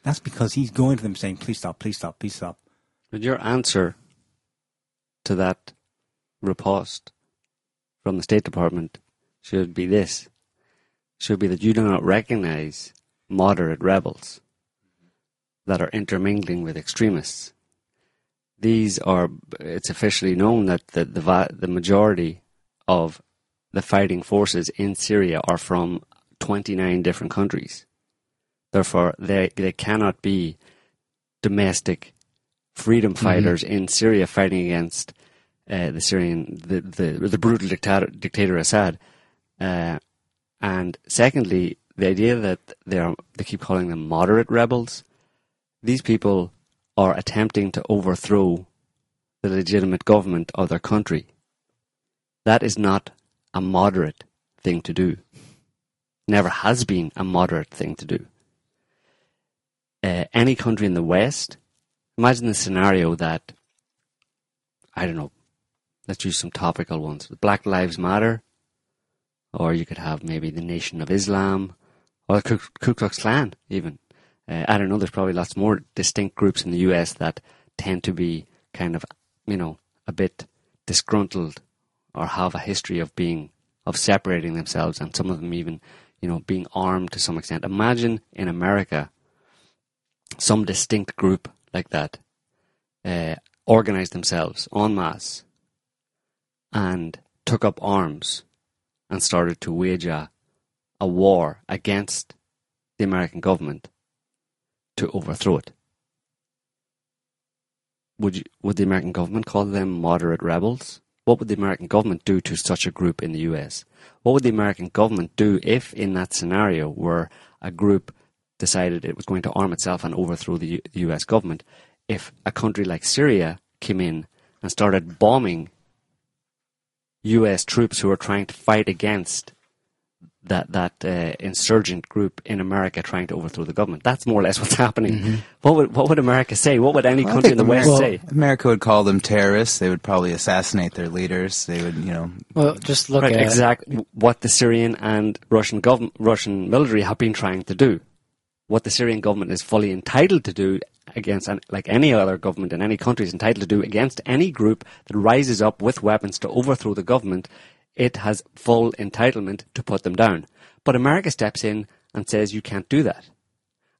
That's because he's going to them saying, "Please stop, please stop, please stop." But your answer to that riposte from the State Department should be this: should be that you do not recognize moderate rebels that are intermingling with extremists. These are, it's officially known that the, the, the majority of the fighting forces in Syria are from 29 different countries. Therefore, they, they cannot be domestic freedom fighters in Syria fighting against uh, the Syrian, the, the, the brutal dictator, dictator Assad. Uh, and secondly, the idea that they are, they keep calling them moderate rebels. These people are attempting to overthrow the legitimate government of their country. That is not a moderate thing to do. Never has been a moderate thing to do. Uh, any country in the West, imagine the scenario that, I don't know, let's use some topical ones. Black Lives Matter, or you could have maybe the Nation of Islam, or the Ku, Klux Klan, even. Uh, I don't know. There's probably lots more distinct groups in the U.S. that tend to be kind of, you know, a bit disgruntled or have a history of being of separating themselves, and some of them even, you know, being armed to some extent. Imagine in America, some distinct group like that uh, organized themselves en masse and took up arms and started to wage a, a war against the American government to overthrow it. Would you, would the American government call them moderate rebels? What would the American government do to such a group in the US? What would the American government do if, in that scenario, where a group decided it was going to arm itself and overthrow the, the US government, if a country like Syria came in and started bombing US troops who are trying to fight against that that uh, insurgent group in America trying to overthrow the government. That's more or less what's happening. What would what would America say? What would any Well, country in think the West America, say? America would call them terrorists. They would probably assassinate their leaders. They would, you know, Well, just look Right, at exactly what the Syrian and Russian government, Russian military have been trying to do. What the Syrian government is fully entitled to do against, like any other government in any country is entitled to do against any group that rises up with weapons to overthrow the government. It has full entitlement to put them down. But America steps in and says you can't do that.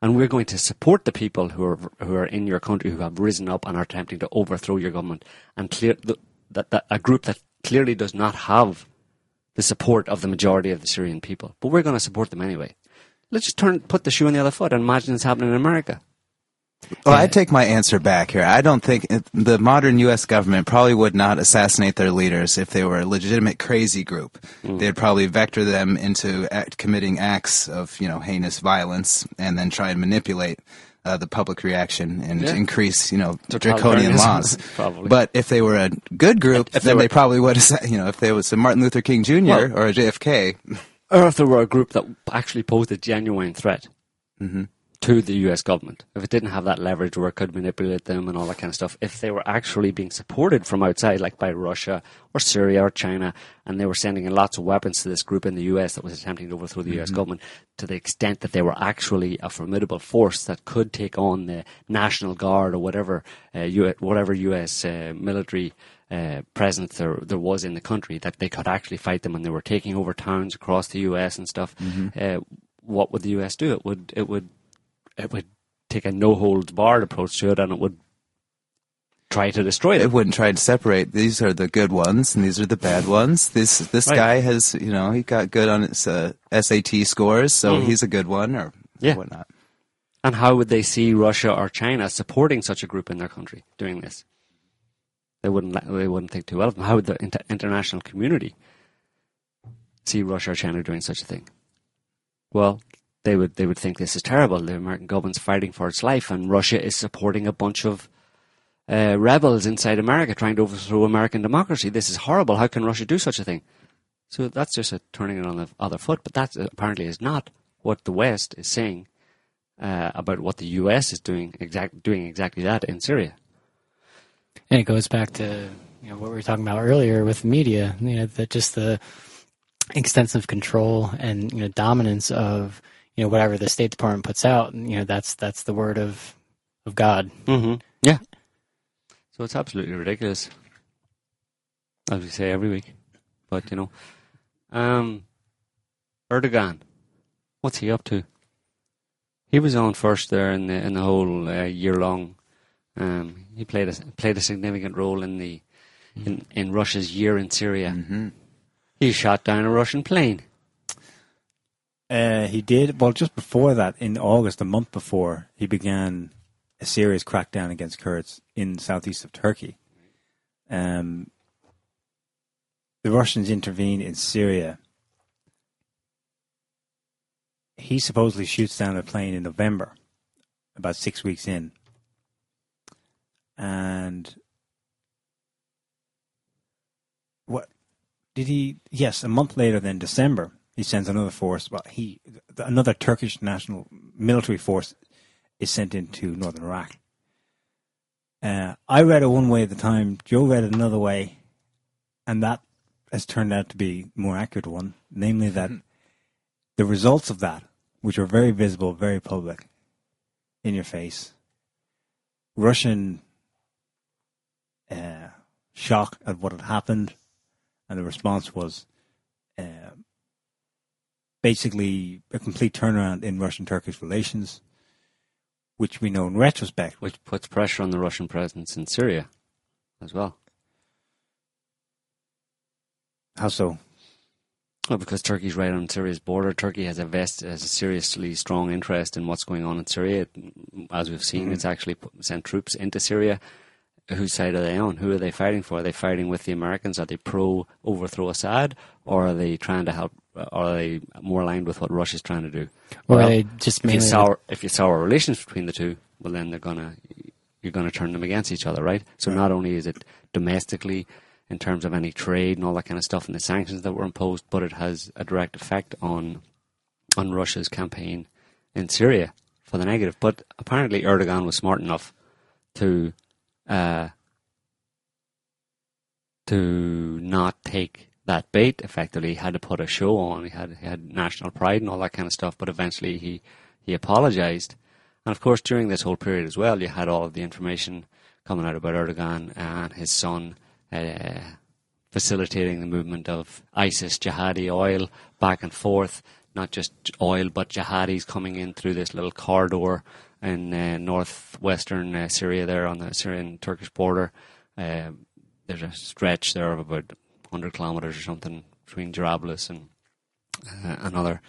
And we're going to support the people who are who are in your country who have risen up and are attempting to overthrow your government and clear that, that a group that clearly does not have the support of the majority of the Syrian people. But we're going to support them anyway. Let's just turn put the shoe on the other foot and imagine it's happening in America. Well, I take my answer back here. I don't think it, the modern U.S. government probably would not assassinate their leaders if they were a legitimate crazy group. They'd probably vector them into act, committing acts of you know heinous violence and then try and manipulate uh, the public reaction and Yeah. increase you know draconian laws. But if they were a good group, If they then were- they probably would. assa- You know, if they was a Martin Luther King Jr. Well- or a JFK, Or if there were a group that actually posed a genuine threat to the US government. If it didn't have that leverage where it could manipulate them and all that kind of stuff. If they were actually being supported from outside, like by Russia or Syria or China, and they were sending in lots of weapons to this group in the US that was attempting to overthrow the US government to the extent that they were actually a formidable force that could take on the National Guard or whatever, uh, U- whatever US uh, military uh, presence there there was in the country that they could actually fight them and they were taking over towns across the US and stuff. Uh, what would the US do? It would it would it would take a no holds barred approach to it and it would try to destroy it them. wouldn't try to separate. These are the good ones, and these are the bad ones. This this Right. guy has, you know, he got good on his uh, SAT scores, so he's a good one, or Yeah. whatnot. And how would they see Russia or China supporting such a group in their country doing this? They wouldn't. They wouldn't think too well of them. How would the inter- international community see Russia or China doing such a thing? Well, they would. They would think this is terrible. The American government's fighting for its life, and Russia is supporting a bunch of uh, rebels inside America trying to overthrow American democracy. This is horrible. How can Russia do such a thing? So that's just a turning it on the other foot. But that apparently is not what the West is saying uh, about what the U.S. is doing exact doing exactly that in Syria. And it goes back to you know, what we were talking about earlier with media, you know, that just the extensive control and, you know, dominance of, you know, whatever the State Department puts out, you know, that's, that's the word of, of God. Mm-hmm. Yeah. So it's absolutely ridiculous, as we say every week. But you know, um, Erdogan, what's he up to? He was on first there in the in the whole uh, year long. Um, he played a played a significant role in the in, in Russia's year in Syria. Mm-hmm. He shot down a Russian plane. Uh, he did. Well, just before that, in August, a month before, he began a serious crackdown against Kurds in southeast of Turkey. Um, the Russians intervene in Syria. He supposedly shoots down a plane in November, about six weeks in. And what did he? Yes, a month later, then December, he sends another force. Well, he another Turkish national military force is sent into northern Iraq. Uh, I read it one way at the time. Joe read it another way, and that has turned out to be more accurate one, namely that the results of that, which are very visible, very public, in your face, Russian uh, shock at what had happened, and the response was uh, basically a complete turnaround in Russian-Turkish relations, which we know in retrospect which puts pressure on the Russian presence in Syria as well. How so? Well, because Turkey's right on Syria's border, Turkey has a vest has a seriously strong interest in what's going on in Syria. As we've seen, mm-hmm. it's actually put, sent troops into Syria. Whose side are they on? Who are they fighting for? Are they fighting with the Americans? Are they pro overthrow Assad, or are they trying to help? Or are they more aligned with what Russia's trying to do? Or Well, they just if you sour if you sour relations between the two, well then they're gonna you're gonna turn them against each other, right? So not only is it domestically in terms of any trade and all that kind of stuff and the sanctions that were imposed, but it has a direct effect on on Russia's campaign in Syria for the negative. But apparently Erdogan was smart enough to uh, to not take that bait effectively. He had to put a show on. He had he had national pride and all that kind of stuff. But eventually he he apologized. And of course, during this whole period as well, you had all of the information coming out about Erdogan and his son uh, facilitating the movement of ISIS jihadi oil back and forth. Not just oil, but jihadis coming in through this little corridor in uh, northwestern uh, Syria, there on the Syrian-Turkish border. Uh, there's a stretch there of about 100 kilometers or something between Jarablus and uh, another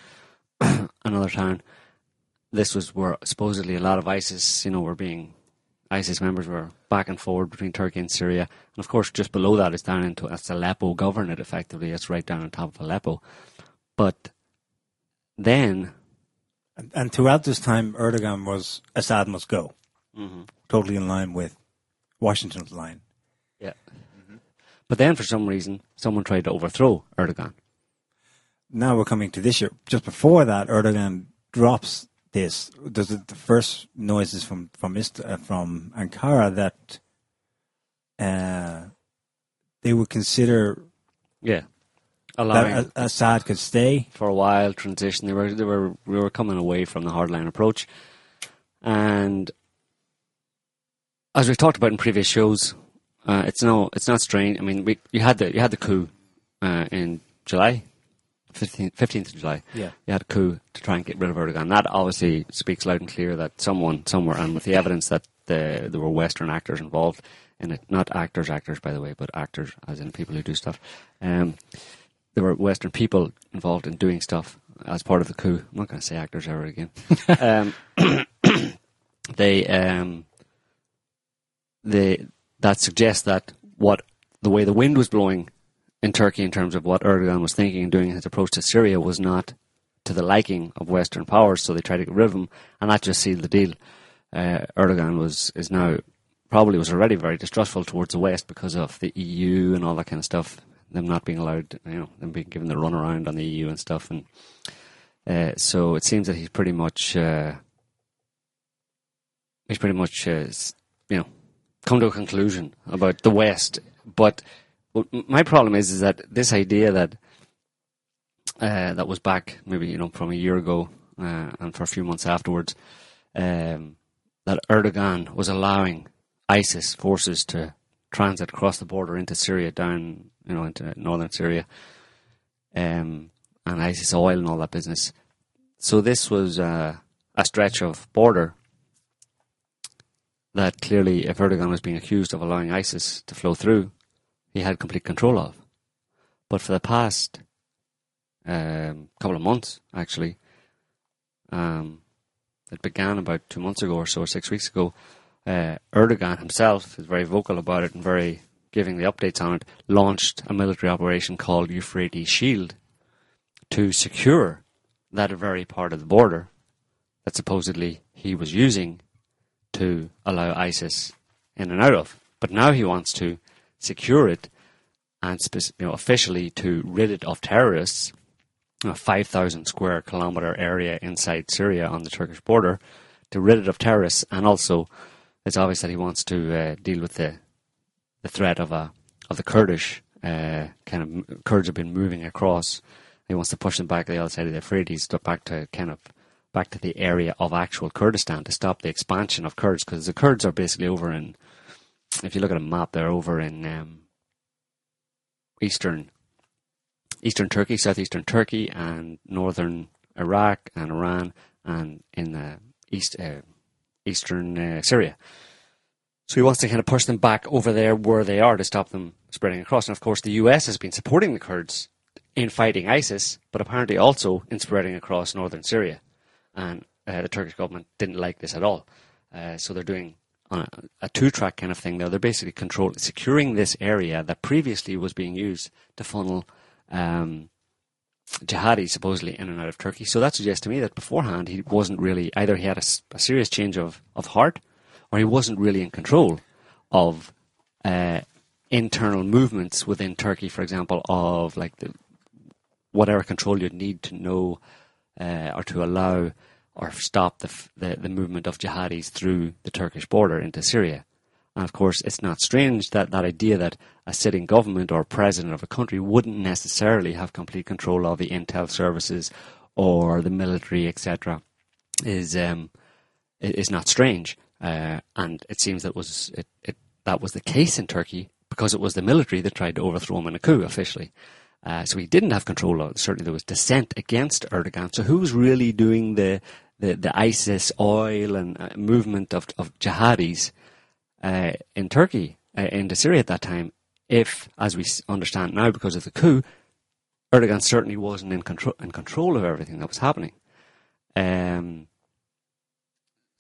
another town. This was where supposedly a lot of ISIS, you know, were being ISIS members were back and forward between Turkey and Syria, and of course, just below that is down into that's Aleppo governorate. Effectively, it's right down on top of Aleppo. But then, And, and throughout this time, Erdogan was Assad must go, totally in line with Washington's line. yeah. But then, for some reason, someone tried to overthrow Erdogan. Now we're coming to this year. Just before that, Erdogan drops this. There's the, the first noises from from uh, from Ankara that uh, they would consider Yeah, allowing that Assad could stay. for a while transition. They were they were we were coming away from the hardline approach, and as we've talked about in previous shows, uh, it's no it's not strange. I mean, we you had the you had the coup uh, in July. 15th, 15th of July. Yeah. You had a coup to try and get rid of Erdogan. That obviously speaks loud and clear that someone somewhere, and with the evidence that the, there were Western actors involved in it, not actors, actors, by the way, but actors as in people who do stuff. Um, there were Western people involved in doing stuff as part of the coup. I'm not going to say actors ever again. um, they, um, they that suggests that what the way the wind was blowing in Turkey in terms of what Erdogan was thinking and doing in his approach to Syria was not to the liking of Western powers, so they tried to get rid of him, and that just sealed the deal. Uh, Erdogan was is now probably was already very distrustful towards the West because of the EU and all that kind of stuff. Them not being allowed, you know, them being given the runaround on the EU and stuff, and uh, so it seems that he's pretty much uh, he's pretty much uh, you know come to a conclusion about the West. But my problem is, is that this idea that uh, that was back maybe you know from a year ago uh, and for a few months afterwards, um, that Erdogan was allowing ISIS forces to transit across the border into Syria, down you know into northern Syria, um, and ISIS oil and all that business. So this was uh, a stretch of border that clearly, if Erdogan was being accused of allowing ISIS to flow through, he had complete control of. But for the past um, couple of months, actually, um, it began about two months ago or so, or six weeks ago. Uh, Erdogan himself is very vocal about it and very giving the updates on it. Launched a military operation called Euphrates Shield to secure that very part of the border that supposedly he was using to allow ISIS in and out of. But now he wants to secure it and you know, officially to rid it of terrorists. A 5,000 square kilometer area inside Syria on the Turkish border to rid it of terrorists, and also it's obvious that he wants to uh, deal with the the threat of a of the Kurdish uh, kind of Kurds have been moving across. He wants to push them back to the other side of the Euphrates, back to kind of back to the area of actual Kurdistan to stop the expansion of Kurds, because the Kurds are basically over in. If you look at a map, they're over in um, eastern eastern Turkey, southeastern Turkey, and northern Iraq and Iran, and in the east uh, eastern uh, Syria. So he wants to kind of push them back over there where they are to stop them spreading across. And of course, the US has been supporting the Kurds in fighting ISIS, but apparently also in spreading across northern Syria. And uh, the Turkish government didn't like this at all. Uh, so they're doing a, a two-track kind of thing now. They're basically control securing this area that previously was being used to funnel um, jihadis supposedly in and out of Turkey. So that suggests to me that beforehand he wasn't really either he had a serious change of, of heart or he wasn't really in control of uh, internal movements within Turkey, for example, of like the whatever control you'd need to know uh, or to allow or stop the, the the movement of jihadis through the Turkish border into Syria. And of course, it's not strange that that idea that a sitting government or president of a country wouldn't necessarily have complete control of the intel services or the military, etc., is um, is not strange. Uh, and it seems that was it, it that was the case in Turkey because it was the military that tried to overthrow him in a coup officially. Uh, so he didn't have control of. Certainly there was dissent against Erdogan. So who was really doing the, the, the ISIS oil and uh, movement of, of jihadis uh, in Turkey, uh, into Syria at that time? If, as we understand now because of the coup, Erdogan certainly wasn't in control, in control of everything that was happening. Um,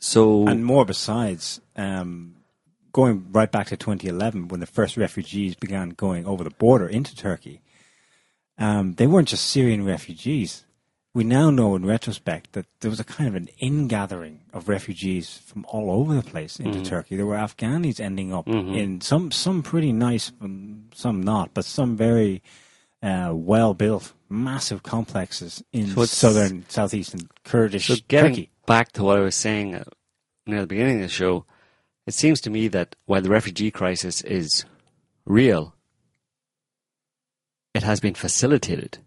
so And more besides, um, going right back to 2011 when the first refugees began going over the border into Turkey, um, they weren't just Syrian refugees. We now know in retrospect that there was a kind of an ingathering of refugees from all over the place into Turkey. There were Afghanis ending up in some some pretty nice, some not, but some very uh, well built, massive complexes in So southern, southeastern Kurdish So getting Turkey. Back to what I was saying uh, near the beginning of the show, it seems to me that while the refugee crisis is real, it has been facilitated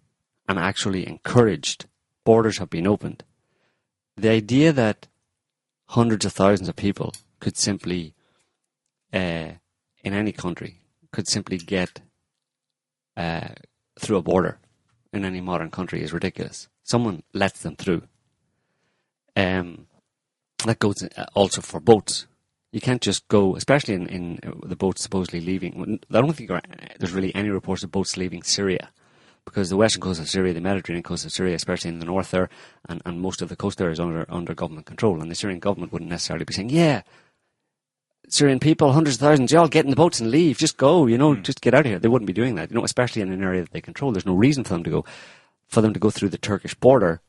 and actually encouraged. Borders have been opened. The idea that hundreds of thousands of people could simply, uh, in any country, could simply get uh, through a border in any modern country is ridiculous. Someone lets them through. Um, that goes uh, also for boats. You can't just go, especially in, in uh, the boats supposedly leaving. I don't think there's really any reports of boats leaving Syria because the western coast of Syria, the Mediterranean coast of Syria, especially in the north there, and, and most of the coast there is under under government control, and the Syrian government wouldn't necessarily be saying, "Yeah, Syrian people, hundreds of thousands, y'all get in the boats and leave, just go, you know, just get out of here." They wouldn't be doing that, you know, especially in an area that they control. There's no reason for them to go, for them to go through the Turkish border.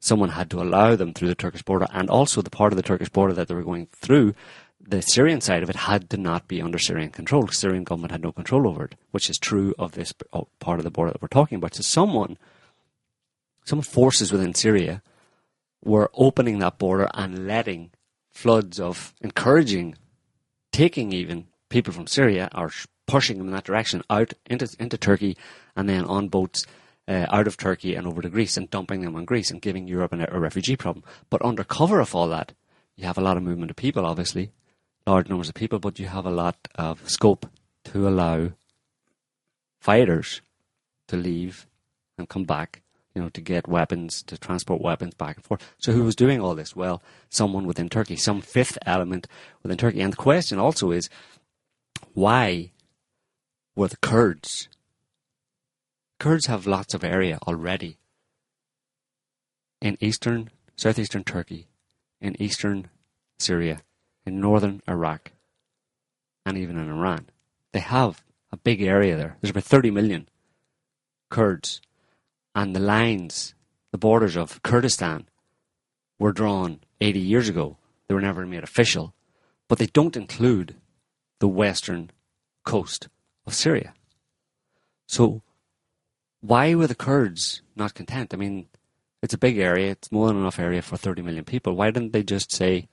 Someone had to allow them through the Turkish border, and also the part of the Turkish border that they were going through the Syrian side of it had to not be under Syrian control. The Syrian government had no control over it, which is true of this part of the border that we're talking about. So someone, some forces within Syria were opening that border and letting floods of encouraging, taking even people from Syria or pushing them in that direction out into into Turkey, and then on boats uh, out of Turkey and over to Greece, and dumping them on Greece and giving Europe a, a refugee problem. But under cover of all that, you have a lot of movement of people, obviously, large numbers of people, but you have a lot of scope to allow fighters to leave and come back, you know, to get weapons, to transport weapons back and forth. So who was doing all this? Well, someone within Turkey, some fifth element within Turkey. And the question also is, why were the Kurds? Kurds have lots of area already in eastern, southeastern Turkey, in eastern Syria, in northern Iraq, and even in Iran. They have a big area there. There's about 30 million Kurds, and the lines, the borders of Kurdistan were drawn 80 years ago. They were never made official, but they don't include the western coast of Syria. So, why were the Kurds not content? I mean, it's a big area, it's more than enough area for 30 million people. Why didn't they just say,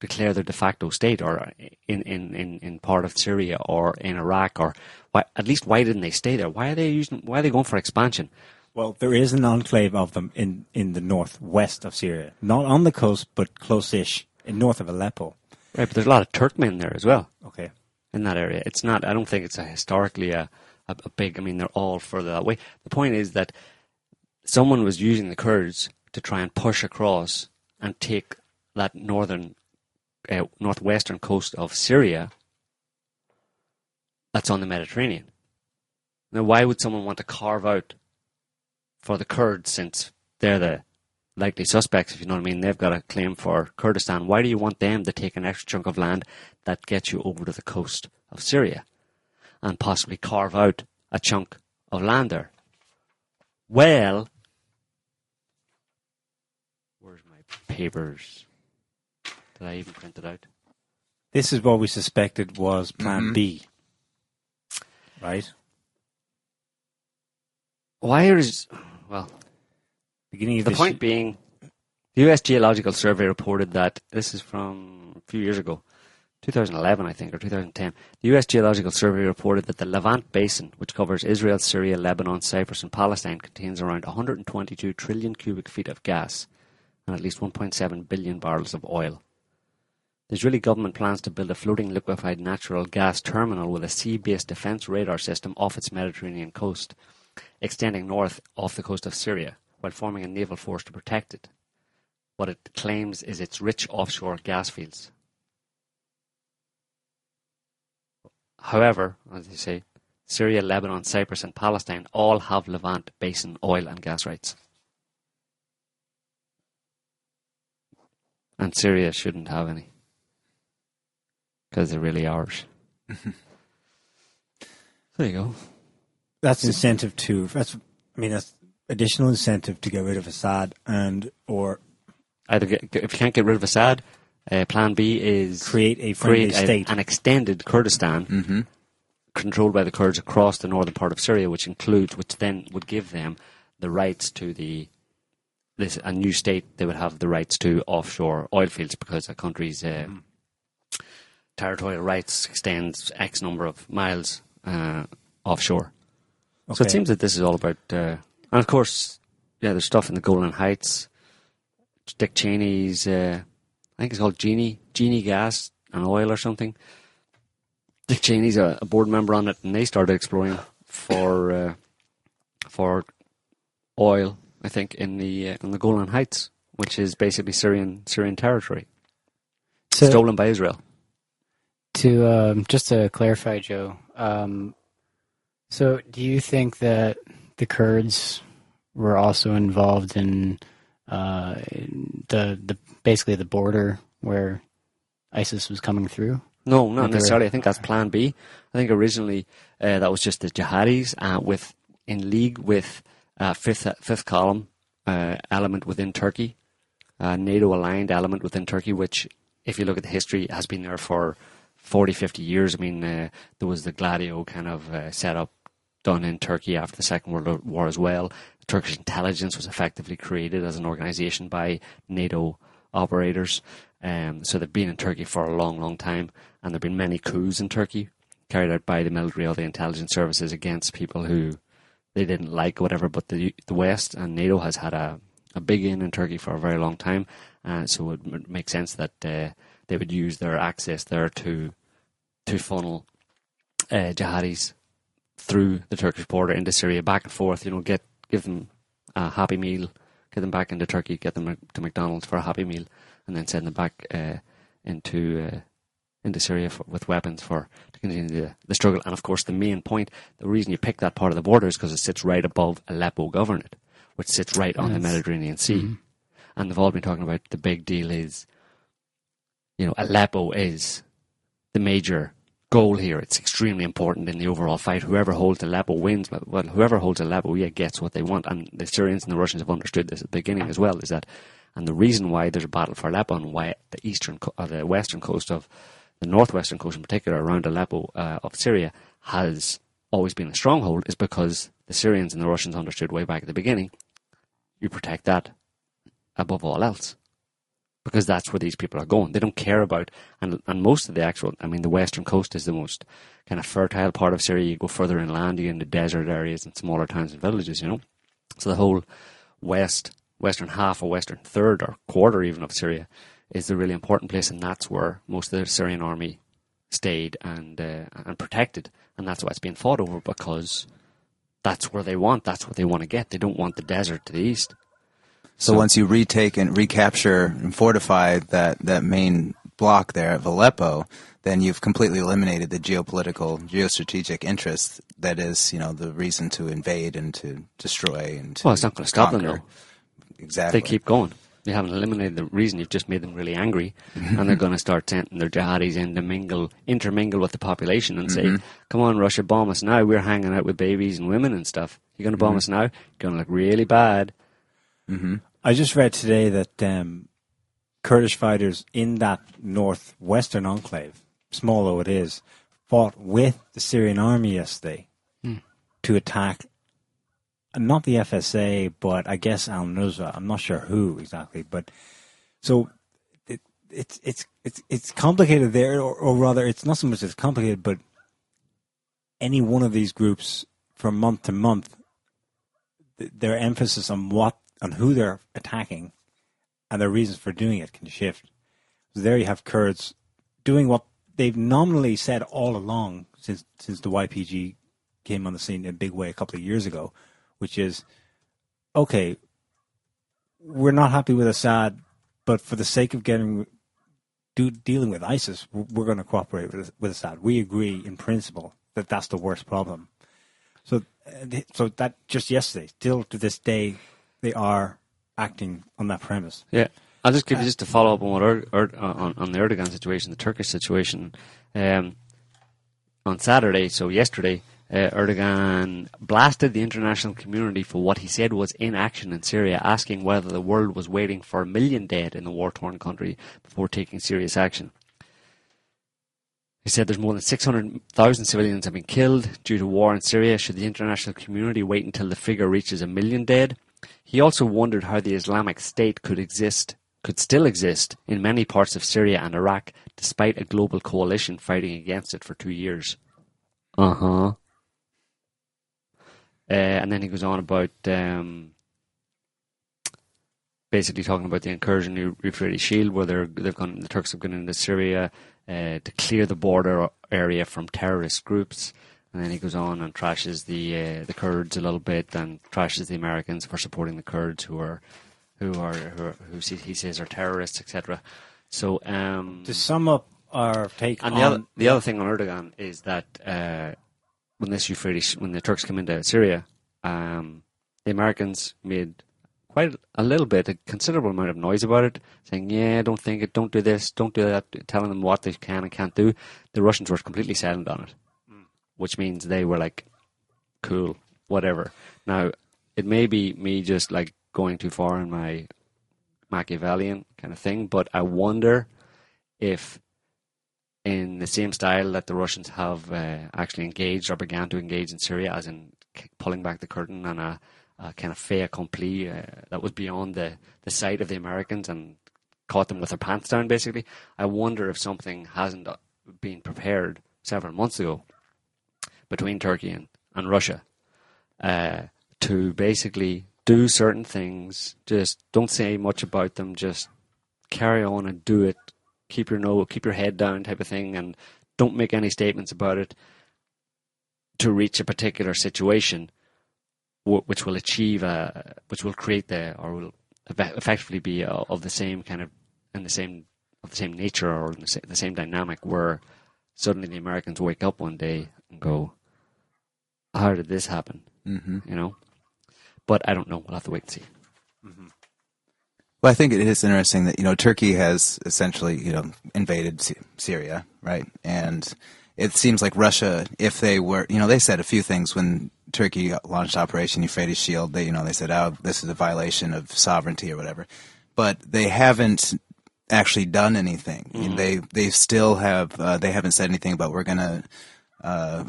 declare their de facto state or in, in, in, in part of Syria or in Iraq or why, at least why didn't they stay there? Why are they using, why are they going for expansion? Well, there is an enclave of them in, in the northwest of Syria. Not on the coast, but close-ish, in north of Aleppo. Right, but there's a lot of Turkmen there as well Okay. in that area. It's not, I don't think it's a historically a, a, a big, I mean, they're all further that way. The point is that someone was using the Kurds to try and push across and take that northern, uh, northwestern coast of Syria that's on the Mediterranean. Now, why would someone want to carve out for the Kurds since they're the likely suspects, if you know what I mean? They've got a claim for Kurdistan. Why do you want them to take an extra chunk of land that gets you over to the coast of Syria and possibly carve out a chunk of land there? Well, where's my papers? Did I even print it out? This is what we suspected was Plan mm-hmm. B. Right? Why is well? Beginning of The this point being, the U.S. Geological Survey reported that this is from a few years ago, 2011, I think, or 2010. The U.S. Geological Survey reported that the Levant Basin, which covers Israel, Syria, Lebanon, Cyprus, and Palestine, contains around 122 trillion cubic feet of gas and at least 1.7 billion barrels of oil. The Israeli government plans to build a floating liquefied natural gas terminal with a sea-based defense radar system off its Mediterranean coast, extending north off the coast of Syria, while forming a naval force to protect it. What it claims is its rich offshore gas fields. However, as you say, Syria, Lebanon, Cyprus, and Palestine all have Levant basin oil and gas rights. And Syria shouldn't have any. Because they're really ours. there you go. that's incentive to that's I mean that's additional incentive to get rid of Assad and or Either get, if you can't get rid of Assad, uh, Plan B is create a friendly create a- state. an extended Kurdistan Mm-hmm. controlled by the Kurds across the northern part of Syria, which includes, which then would give them the rights to the this a new state. They would have the rights to offshore oil fields because a country's uh, territorial rights extends X number of miles uh, offshore. So it seems that this is all about, uh, and of course, yeah, there's stuff in the Golan Heights. Dick Cheney's, uh, I think it's called Genie, Genie Gas and Oil or something. Dick Cheney's a, a board member on it, and they started exploring for uh, for oil. I think in the uh, in the Golan Heights, which is basically Syrian Syrian territory, So, stolen by Israel. to um, just to clarify, Joe. Um, so, do you think that the Kurds were also involved in uh, the the basically the border where ISIS was coming through? No, not they were- necessarily. I think that's Plan B. I think originally uh, that was just the jihadis uh, with in league with uh, fifth fifth column uh, element within Turkey, uh, NATO aligned element within Turkey, which if you look at the history has been there for 40, 50 years. I mean, uh, there was the Gladio kind of uh, setup done in Turkey after the Second World War as well. Turkish intelligence was effectively created as an organization by NATO operators. Um, so they've been in Turkey for a long, long time, and there've been many coups in Turkey carried out by the military or the intelligence services against people who they didn't like, whatever. But the the West and NATO has had a a big in in Turkey for a very long time, uh, so it would make sense that uh, they would use their access there to to funnel uh, jihadis through the Turkish border into Syria, back and forth. You know, get give them a happy meal, get them back into Turkey, get them to McDonald's for a happy meal, and then send them back uh, into uh, into Syria for, with weapons for to continue the, the struggle. And of course, the main point, the reason you pick that part of the border is because it sits right above Aleppo Governorate, which sits right on the Mediterranean Sea. Mhm. And they've all been talking about the big deal is, you know, Aleppo is the major goal here. It's extremely important in the overall fight. Whoever holds the Aleppo wins. But well, whoever holds Aleppo, yeah, gets what they want. And the Syrians and the Russians have understood this at the beginning as well. Is that, and the reason why there's a battle for Aleppo and why the eastern, or the western coast of the northwestern coast in particular around Aleppo uh, of Syria has always been a stronghold is because the Syrians and the Russians understood way back at the beginning. You protect that above all else because that's where these people are going. They don't care about, and and most of the actual, I mean, the western coast is the most kind of fertile part of Syria. You go further inland, you get into desert areas and smaller towns and villages, you know. So the whole west, western half or western third or quarter even of Syria is the really important place, and that's where most of the Syrian army stayed and uh, and protected, and that's why it's being fought over because that's where they want, that's what they want to get. They don't want the desert to the east. So, once you retake and recapture and fortify that, that main block there of Aleppo, then you've completely eliminated the geopolitical, geostrategic interest that is, you know, the reason to invade and to destroy and to Well, it's not going to stop them though. Exactly. They keep going. You haven't eliminated the reason. You've just made them really angry, mm-hmm. and they're going to start sending their jihadis in to mingle, intermingle with the population, and say, mm-hmm. "Come on, Russia, bomb us now. We're hanging out with babies and women and stuff. You're going to bomb mm-hmm. us now. You're going to look really bad." I just read today that um, Kurdish fighters in that northwestern enclave, small though it is, fought with the Syrian army yesterday to attack not the FSA, but I guess Al Nusra. I'm not sure who exactly, but so it, it's it's it's it's complicated there, or, or rather, it's not so much it's complicated, but any one of these groups from month to month th- their emphasis on what on who they're attacking and their reasons for doing it can shift. So there you have Kurds doing what they've nominally said all along since since the YPG came on the scene in a big way a couple of years ago, which is okay, we're not happy with Assad, but for the sake of getting do, dealing with ISIS, we're, going to cooperate with, with Assad. We agree in principle that that's the worst problem. So, uh, so that just yesterday, still to this day, they are acting on that premise. Yeah, I'll just give you just to follow up on what er, er, on on the Erdogan situation, the Turkish situation. Um, on Saturday, so yesterday, uh, Erdogan blasted the international community for what he said was inaction in Syria, asking whether the world was waiting for a million dead in the war-torn country before taking serious action. He said there's more than 600,000 civilians have been killed due to war in Syria. Should the international community wait until the figure reaches a million dead? He also wondered how the Islamic State could exist, could still exist in many parts of Syria and Iraq, despite a global coalition fighting against it for two years. Uh huh. Uh, and then he goes on about um, basically talking about the incursion in Euphrates Shield, where they're, they've gone, the Turks have gone into Syria uh, to clear the border area from terrorist groups. And then he goes on and trashes the uh, the Kurds a little bit, and trashes the Americans for supporting the Kurds, who are who are who, are, who he says are terrorists, etc. So um, To sum up our take and on the other, the other thing on Erdogan is that uh, when this Euphrates, when the Turks come into Syria, um, the Americans made quite a little bit, a considerable amount of noise about it, saying, "Yeah, don't think it, don't do this, don't do that," telling them what they can and can't do. The Russians were completely silent on it, which means they were like, "Cool, whatever." Now, it may be me just like going too far in my Machiavellian kind of thing, but I wonder if in the same style that the Russians have uh, actually engaged or began to engage in Syria, as in pulling back the curtain and a, a kind of fait accompli uh, that was beyond the, the sight of the Americans and caught them with their pants down, basically. I wonder if something hasn't uh, been prepared several months ago between Turkey and, and Russia uh, to basically do certain things. Just don't say much about them. Just carry on and do it. Keep your nose, keep your head down, type of thing, and don't make any statements about it. To reach a particular situation, wh- which will achieve a, which will create the, or will effectively be of the same kind of, and the same, of the same nature or the same dynamic, where suddenly the Americans wake up one day and go, "How did this happen?" hmm You know. But I don't know. We'll have to wait and see. Well, I think it is interesting that you know Turkey has essentially you know invaded Sy- Syria, right? And it seems like Russia, if they were, you know, they said a few things when Turkey launched Operation Euphrates Shield. They, you know, they said, "Oh, this is a violation of sovereignty or whatever," but they haven't actually done anything. Know, They they still have uh, they haven't said anything about we're gonna uh,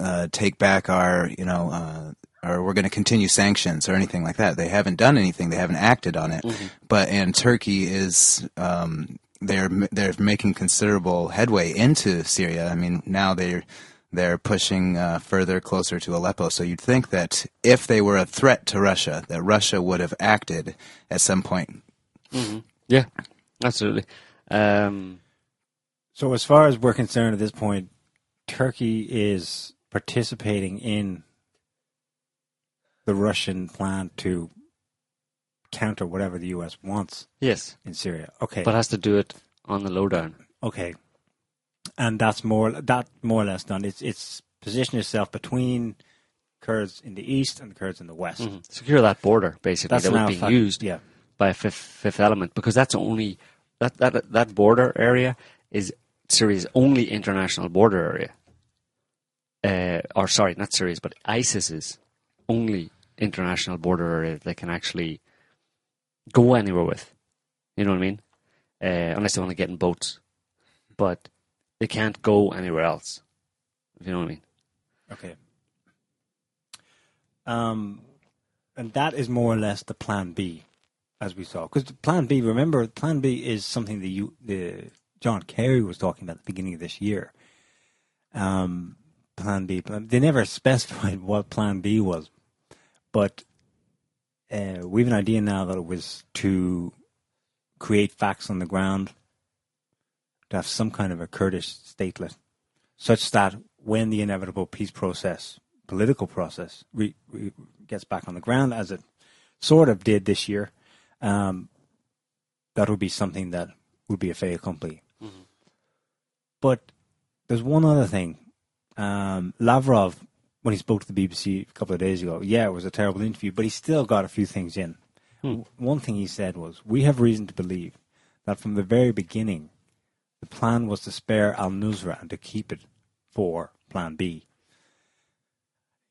uh, take back our you know. Uh, or we're going to continue sanctions or anything like that. They haven't done anything. They haven't acted on it. But and Turkey is um, they're they're making considerable headway into Syria. I mean, now they're they're pushing uh, further closer to Aleppo. So you'd think that if they were a threat to Russia, that Russia would have acted at some point. Yeah, absolutely. Um, So, as far as we're concerned at this point, Turkey is participating in the Russian plan to counter whatever the U.S. wants yes, in Syria. Okay, but has to do it on the lowdown. okay, and that's more that more or less done. It's it's positioned itself between Kurds in the east and the Kurds in the west. Mhm. Secure that border, basically, That's that now was being fact- used Yeah, by a fifth, fifth element, because that's only that that that border area is Syria's only international border area. Uh, or sorry, not Syria's, but ISIS's only international border area they can actually go anywhere with. You know what I mean? Uh, unless they want to get in boats, but they can't go anywhere else. You know what I mean? Okay. Um, and that is more or less the plan B, as we saw. Because plan B, remember, plan B is something that you, the John Kerry was talking about at the beginning of this year. Um, plan B, they never specified what plan B was, but uh, we have an idea now that it was to create facts on the ground, to have some kind of a Kurdish statelet, such that when the inevitable peace process, political process, re, re, gets back on the ground, as it sort of did this year, um, that would be something that would be a fait accompli. But there's one other thing. Um, Lavrov, when he spoke to the BBC a couple of days ago, yeah, it was a terrible interview, but he still got a few things in. W- One thing he said was, "We have reason to believe that from the very beginning, the plan was to spare Al Nusra and to keep it for Plan B."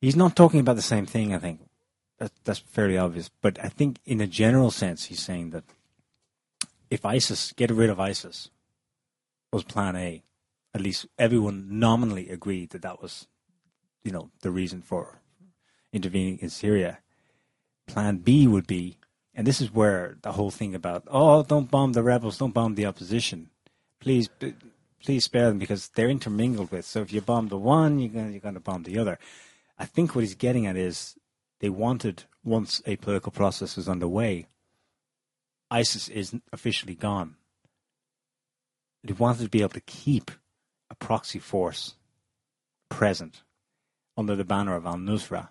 He's not talking about the same thing. I think that, that's fairly obvious, but I think in a general sense, he's saying that if ISIS get rid of ISIS was Plan A, at least everyone nominally agreed that that was, you know, the reason for intervening in Syria. Plan B would be, and this is where the whole thing about oh, don't bomb the rebels, don't bomb the opposition, please, please spare them because they're intermingled with. So if you bomb the one, you're going you're going to bomb the other. I think what he's getting at is they wanted once a political process was underway, ISIS is officially gone. They wanted to be able to keep a proxy force present under the banner of Al Nusra.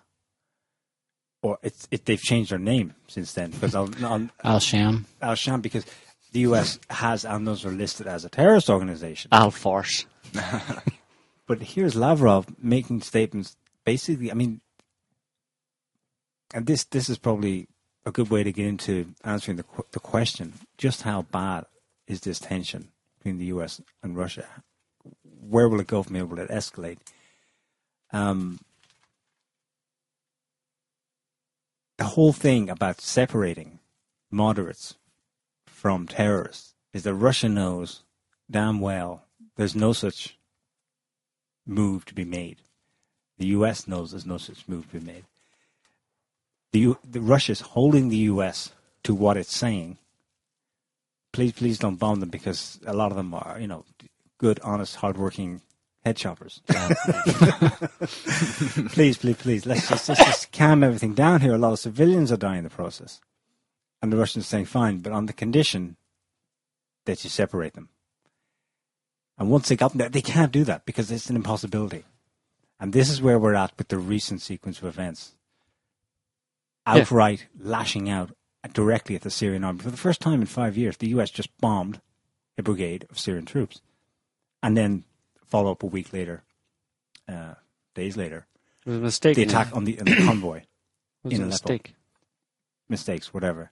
Or it's it, they've changed their name since then because Al, Al, Al Sham. Al Sham because the U.S. has Al Nusra listed as a terrorist organization. Al Force. But here's Lavrov making statements. Basically, I mean, and this this is probably a good way to get into answering the the question: just how bad is this tension between the U.S. and Russia? Where will it go from here? Will it escalate? Um, the whole thing about separating moderates from terrorists is that Russia knows damn well there's no such move to be made. The U.S. knows there's no such move to be made. The, U- the Russia's holding the U.S. to what it's saying. Please, please don't bomb them because a lot of them are, you know, good, honest, hardworking head choppers. please, please, please. Let's just, let's just calm everything down here. A lot of civilians are dying in the process. And the Russians are saying, fine, but on the condition that you separate them. And once they got there, they can't do that because it's an impossibility. And this is where we're at with the recent sequence of events. Outright lashing out directly at the Syrian army. For the first time in five years, the US just bombed a brigade of Syrian troops. And then follow up a week later, uh, days later, It was a mistake. the attack on the, on the convoy. It was in a Aleppo. mistake. Mistakes, whatever.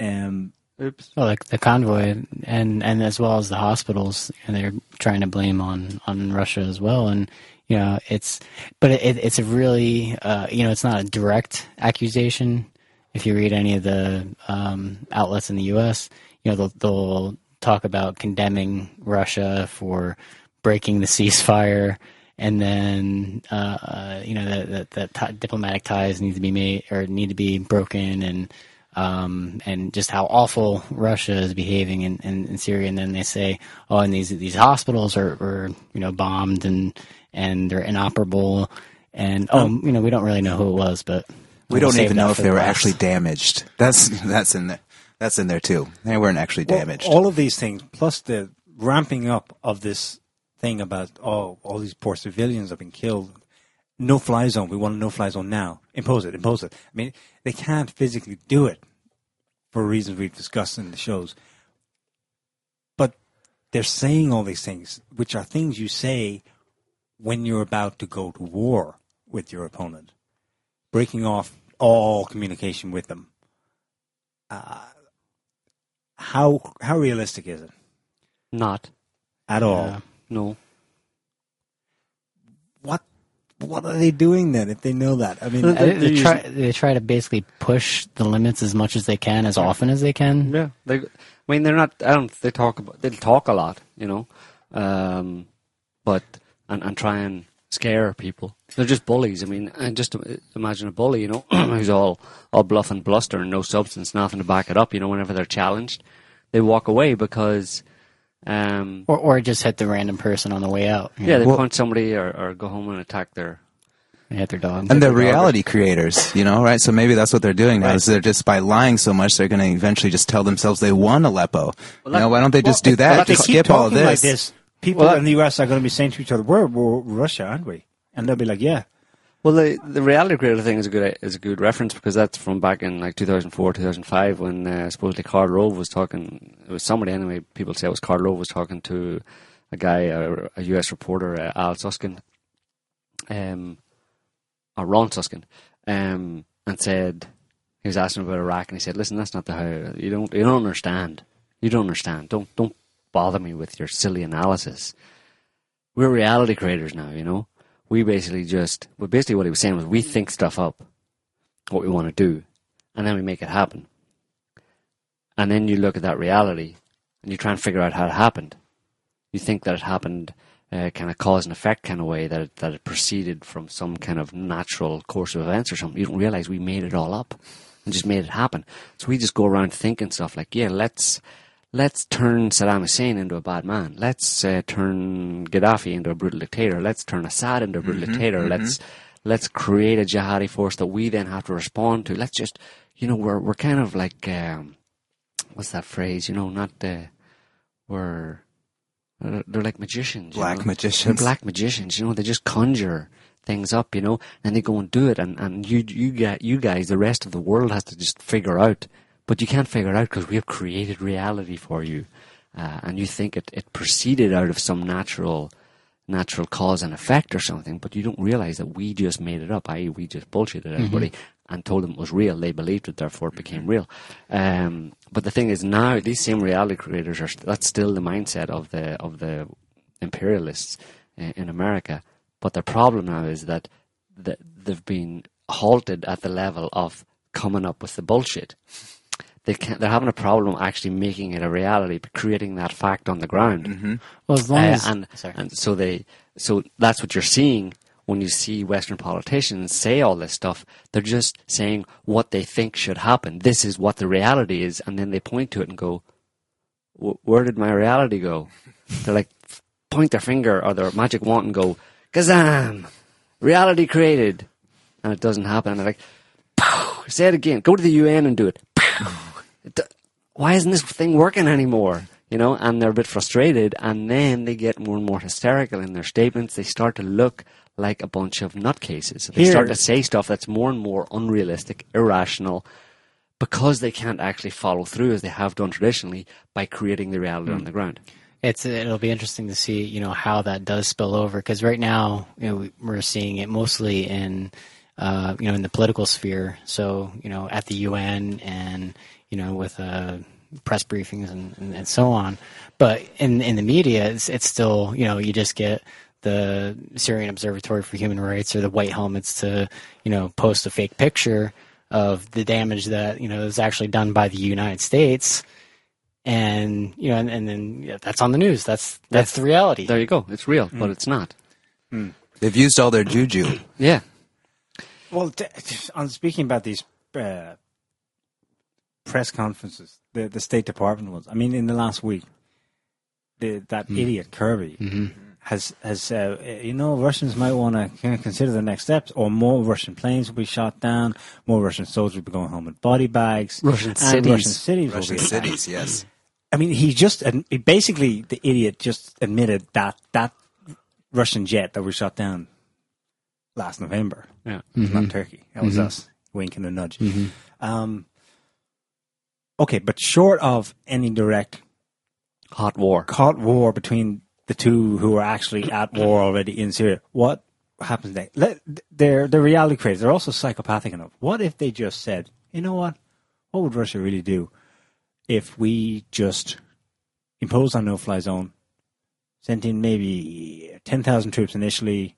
Um, Oops. Well, like the convoy and and as well as the hospitals, and they're trying to blame on on Russia as well. And you know, it's but it, it's a really uh, you know, it's not a direct accusation. If you read any of the um, outlets in the U.S., you know, they'll, they'll talk about condemning Russia for breaking the ceasefire. And then, uh, you know, that, that, that t- diplomatic ties need to be made or need to be broken, and um, and just how awful Russia is behaving in, in, in Syria. And then they say, oh, and these these hospitals are, are you know bombed and and they're inoperable. And oh, you know, we don't really know who it was, but We don't even know if they the were last. actually damaged. That's that's in there. That's in there too. They weren't actually Well, damaged. all of these things, plus the ramping up of this thing about oh, all these poor civilians have been killed. No fly zone. We want a no fly zone now. Impose it. Impose it. I mean, they can't physically do it for reasons we've discussed in the shows. But they're saying all these things, which are things you say when you're about to go to war with your opponent, breaking off all communication with them. Uh, how how realistic is it Not. at all? Yeah. No. What what are they doing then if they know that? I mean, They, They're they try. using- They try to basically push the limits as much as they can, as often as they can. Yeah. They. I mean, they're not. I don't. They talk about. They talk a lot. You know. Um, but and and try and scare people. They're just bullies. I mean, and just imagine a bully. You know, who's all all bluff and bluster and no substance, nothing to back it up. You know, whenever they're challenged, they walk away because. Um, Or, or just hit the random person on the way out. yeah, know, they Well- punch somebody or, or go home and attack their hit their dog. and they're Robert. reality creators, you know, right? So maybe that's what they're doing now. Right. Is they're just by lying so much, they're going to eventually just tell themselves they won Aleppo. Well, you know, why don't they just Well, do that? But they Just keep skip all this. like this. People Well, that- in the US are going to be saying to each other, "We're, we're Russia, aren't we?" And they'll be like, "Yeah." Well, the the reality creator thing is a good is a good reference because that's from back in like 2004, 2005 when uh, supposedly Karl Rove was talking. It was somebody anyway. People say it was Karl Rove was talking to a guy, a, a U.S. reporter, uh, Al Suskind, um, or Ron Suskind, um, and said he was asking about Iraq, and he said, "Listen, that's not the how you don't you don't understand. You don't understand. Don't don't bother me with your silly analysis. We're reality creators now, you know." We basically just well basically what he was saying was we think stuff up what we want to do and then we make it happen. And then you look at that reality and you try and figure out how it happened. You think that it happened uh, kind of cause and effect kind of way that it, that it proceeded from some kind of natural course of events or something. You don't realize we made it all up and just made it happen. So we just go around thinking stuff like yeah let's let's turn Saddam Hussein into a bad man. Let's uh, turn Gaddafi into a brutal dictator. Let's turn Assad into a brutal dictator. Let's let's create a jihadi force that we then have to respond to. Let's just, you know, we're we're kind of like um, what's that phrase? You know, not uh, we're they're like magicians. you Black know? magicians. They're black magicians. You know, they just conjure things up. You know, and they go and do it. And and you you get you guys, the rest of the world has to just figure out. But you can't figure it out because we have created reality for you, uh, and you think it, it proceeded out of some natural natural cause and effect or something. But you don't realize that we just made it up. I.e., we just bullshitted everybody and told them it was real. They believed it, therefore it became real. Um, but the thing is, now these same reality creators are that's still the mindset of the of the imperialists in, in America. But their problem now is that that they've been halted at the level of coming up with the bullshit. They can't, they're having a problem actually making it a reality, but creating that fact on the ground. Well, as long Uh, as and sorry. and so they so that's what you're seeing when you see Western politicians say all this stuff. They're just saying what they think should happen. This is what the reality is, and then they point to it and go, "Wh- "Where did my reality go?" They're like, point their finger or their magic wand and go, Kazam! Reality created. And it doesn't happen. And they're like, Pow! say it again. Go to the UN and do it. Pow! It do- Why isn't this thing working anymore? You know, and they're a bit frustrated and then they get more and more hysterical in their statements. They start to look like a bunch of nutcases. They Here- start to say stuff that's more and more unrealistic, irrational, because they can't actually follow through as they have done traditionally by creating the reality on the ground. It's it'll be interesting to see you know how that does spill over because right now you know we- we're seeing it mostly in uh, you know in the political sphere. So you know at the UN and you know with uh, press briefings and, and, and so on. But in in the media, it's it's still you know you just get the Syrian Observatory for Human Rights or the White Helmets to you know post a fake picture of the damage that you know is actually done by the United States and you know, and, and then yeah, that's on the news. That's that's the reality. There you go. It's real, but it's not. They've used all their juju. Yeah. Well, t- t- on speaking about these uh, press conferences, the the State Department ones. I mean, in the last week, the, that mm-hmm. idiot Kirby mm-hmm. has has uh, you know Russians might want to consider the next steps, or more Russian planes will be shot down, more Russian soldiers will be going home with body bags, Russian and cities. Russian cities, Russian will be cities, yes. I mean, he just ad- he basically the idiot just admitted that that Russian jet that was shot down last November Yeah. was not mm-hmm. Turkey. That was us. winking and a nudge. Um, okay, but short of any direct Hot war. hot war between the two who are actually at war already in Syria, what happens next? Let, they're, they're reality creators. They're also psychopathic enough. What if they just said, you know what? What would Russia really do if we just imposed a no-fly zone, sent in maybe 10,000 troops initially,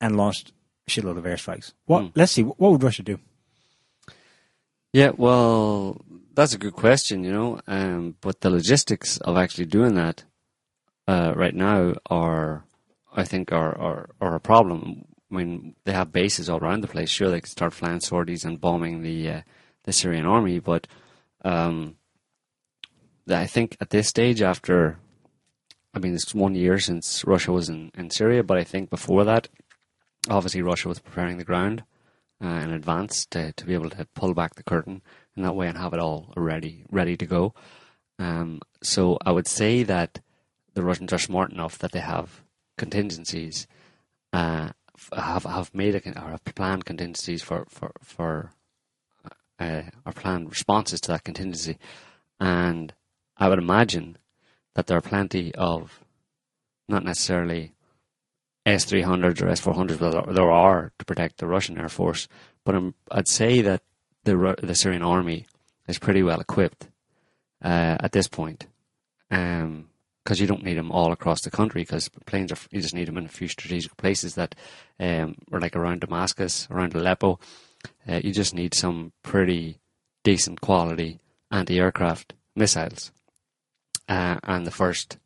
and launched a shitload of airstrikes? What? Hmm. Let's see. What would Russia do? Yeah, well, that's a good question, you know. Um, but the logistics of actually doing that uh, right now are, I think, are, are are a problem. I mean, they have bases all around the place. Sure, they could start flying sorties and bombing the uh, the Syrian army, but um, I think at this stage, after, I mean, it's one year since Russia was in, in Syria, but I think before that, obviously Russia was preparing the ground uh, in advance to, to be able to pull back the curtain in that way and have it all ready ready to go. Um, so I would say that the Russians are smart enough that they have contingencies, uh, have have made a, or have planned contingencies for for for uh, or planned responses to that contingency, and I would imagine that there are plenty of not necessarily S three hundreds or S four hundreds, there- are to protect the Russian air force. But i I'd say that the the Syrian army is pretty well equipped uh, at this point, because you don't need them all across the country. Because planes are you just need them in a few strategic places that um, are like around Damascus, around Aleppo. Uh, you just need some pretty decent quality anti-aircraft missiles, uh, and the first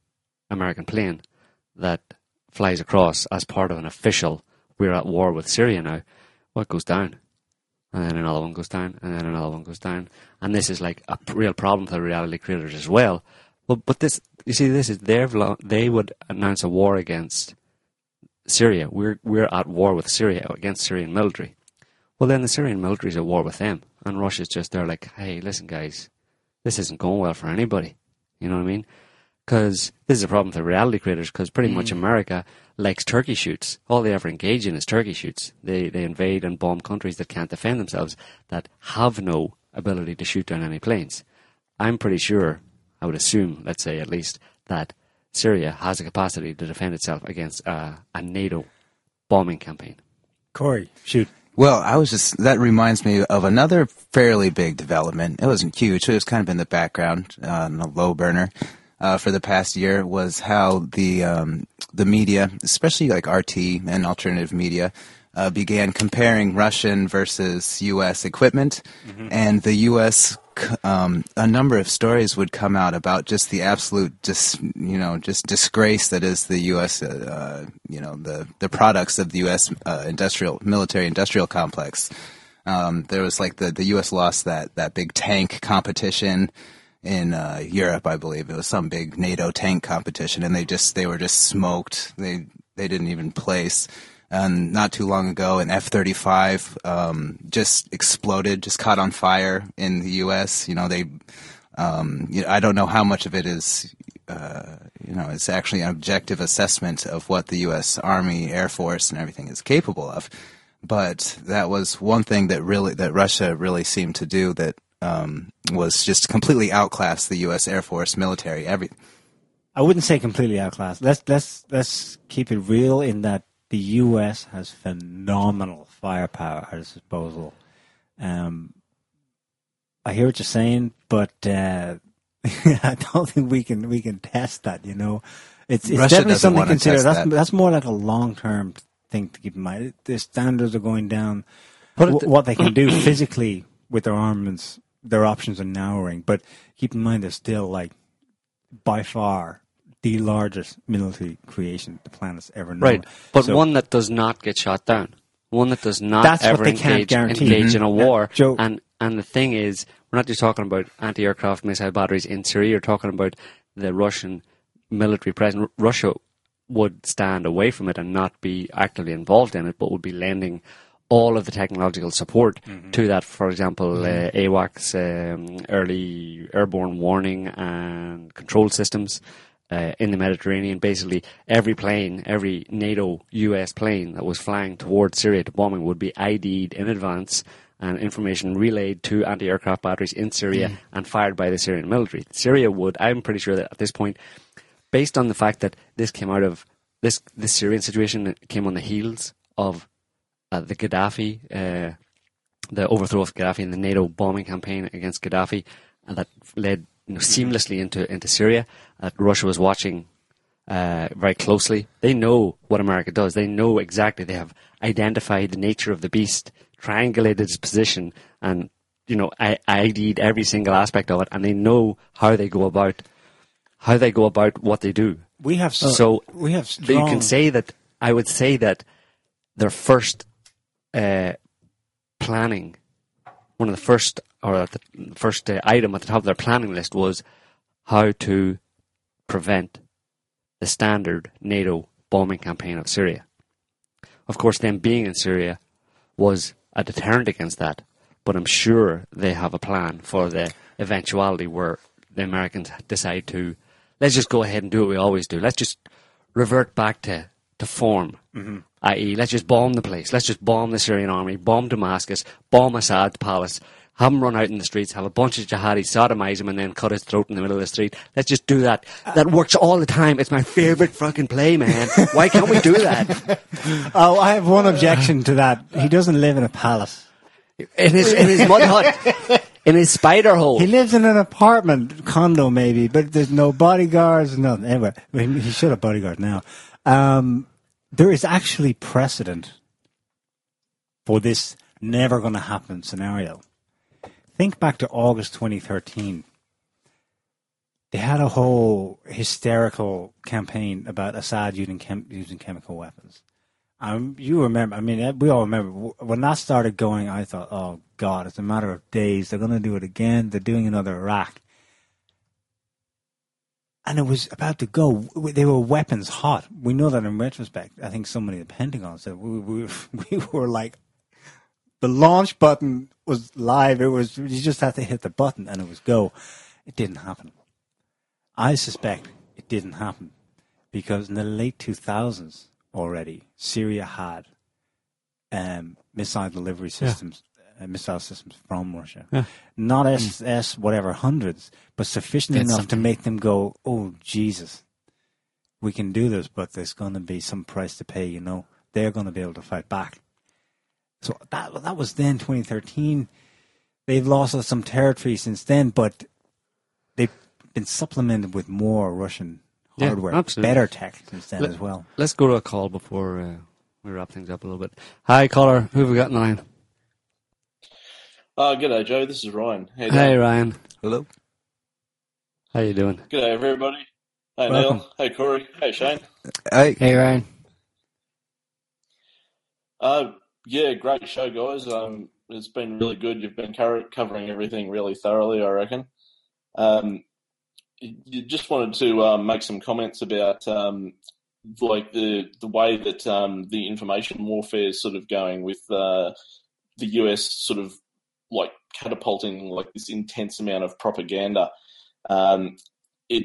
American plane that flies across as part of an official we're at war with Syria now, what goes down? And then another one goes down, and then another one goes down. And this is like a real problem for the reality creators as well. But but this you see this is their they would announce a war against Syria. We're we're at war with Syria against Syrian military. Well then the Syrian military is at war with them. And Russia's just there like, hey, listen guys, this isn't going well for anybody. You know what I mean? Because this is a problem for reality creators. Because pretty much America likes turkey shoots. All they ever engage in is turkey shoots. They they invade and bomb countries that can't defend themselves, that have no ability to shoot down any planes. I'm pretty sure, I would assume, let's say at least, that Syria has a capacity to defend itself against uh, a NATO bombing campaign. Corey, shoot. Well, I was just, that reminds me of another fairly big development. It wasn't huge, it was kind of in the background, uh, on a low burner. Uh, for the past year was how the um, the media, especially like RT and alternative media, uh, began comparing Russian versus U.S. equipment, and the U.S. Um, a number of stories would come out about just the absolute, dis, you know, just disgrace that is the U.S. Uh, you know, the the products of the U.S. Uh, industrial military industrial complex. Um, there was like the the U.S. lost that that big tank competition in uh, Europe, I believe. It was some big NATO tank competition, and they just they were just smoked. They they didn't even place. And not too long ago, an F thirty five um, just exploded, just caught on fire in the U.S. You know, they. Um, you know, I don't know how much of it is uh, you know, it's actually an objective assessment of what the U.S. Army, Air Force, and everything is capable of. But that was one thing that really that Russia really seemed to do that um, was just completely outclassed the U.S. Air Force, military, every. I wouldn't say completely outclassed. Let's let's let's keep it real in that the U.S. has phenomenal firepower at its disposal. Um, I hear what you're saying, but uh, I don't think we can we can test that. You know, it's it's Russia definitely something to consider. That's that. that's more like a long term thing to keep in mind. The standards are going down. But Wh- it- what they can do physically with their armaments, their options are narrowing. But keep in mind, they're still like by far the largest military creation the planet's ever known. Right, but So- one that does not get shot down, one that does not ever engage, engage in a Mhm. war. Joe- And and the thing is, we're not just talking about anti-aircraft missile batteries in Syria. You're talking about the Russian military presence. Russia would stand away from it and not be actively involved in it, but would be lending all of the technological support Mm-hmm. to that. For example, uh, AWACS, um, early airborne warning and control systems uh, in the Mediterranean. Basically, every plane, every NATO US plane that was flying towards Syria to bombing would be ID'd in advance and information relayed to anti-aircraft batteries in Syria and fired by the Syrian military. Syria would, I'm pretty sure that at this point, based on the fact that this came out of this this Syrian situation came on the heels of uh, the Gaddafi, uh, the overthrow of Gaddafi and the NATO bombing campaign against Gaddafi, and that led you know, seamlessly into into Syria. That Russia was watching uh, very closely. They know what America does. They know exactly. They have identified the nature of the beast, triangulated its position, and you know, I ID'd every single aspect of it, and they know how they go about how they go about what they do. we have so, So we have But you can say that I would say that their first uh, planning, one of the first or the first uh, item at the top of their planning list was how to prevent the standard NATO bombing campaign of Syria. Of course, them being in Syria was a deterrent against that, but I'm sure they have a plan for the eventuality where the Americans decide to let's just go ahead and do what we always do. Let's just revert back to, to form, i.e., let's just bomb the place. Let's just bomb the Syrian army, bomb Damascus, bomb Assad's palace, have him run out in the streets, have a bunch of jihadis sodomize him, and then cut his throat in the middle of the street. Let's just do that. That works all the time. It's my favorite fucking play, man. Why can't we do that? oh, I have one objection to that. He doesn't live in a palace. In his in his mud hut, in his spider hole. He lives in an apartment condo, maybe, but there's no bodyguards. No, anyway, he should have bodyguards now. Um, there is actually precedent for this never going to happen scenario. Think back to August 2013. They had a whole hysterical campaign about Assad using chem- using chemical weapons. Um, you remember? I mean, we all remember when that started going. I thought, "Oh God, it's a matter of days. They're going to do it again. They're doing another Iraq." And it was about to go. They were weapons hot. We know that in retrospect. I think somebody at the Pentagon said we, we, we were like the launch button was live. It was you just had to hit the button and it was go. It didn't happen. I suspect it didn't happen because in the late 2000s already, Syria had um, missile delivery systems, missile systems from Russia. Not S, S whatever hundreds, but sufficient enough to make them go, oh, Jesus, we can do this, but there's going to be some price to pay, you know. They're going to be able to fight back. So that that was then 2013. They've lost some territory since then, but they've been supplemented with more Russian Yeah, hardware, absolutely. better tech since then Let- as well. Let's go to a call before uh, we wrap things up a little bit. Hi, caller. Who have we got in the line? Uh, g'day, Joe. This is Ryan. How Hey. Ryan. Hello. How you doing? G'day, everybody. Hey, Welcome. Niall. Hey, Corey. Hey, Shane. I, Hey, Ryan. Uh, yeah, great show, guys. Um, it's been really good. You've been covering everything really thoroughly, I reckon. Um, you just wanted to um, make some comments about um, like the the way that um, the information warfare is sort of going with uh, the US sort of like catapulting like this intense amount of propaganda. Um, it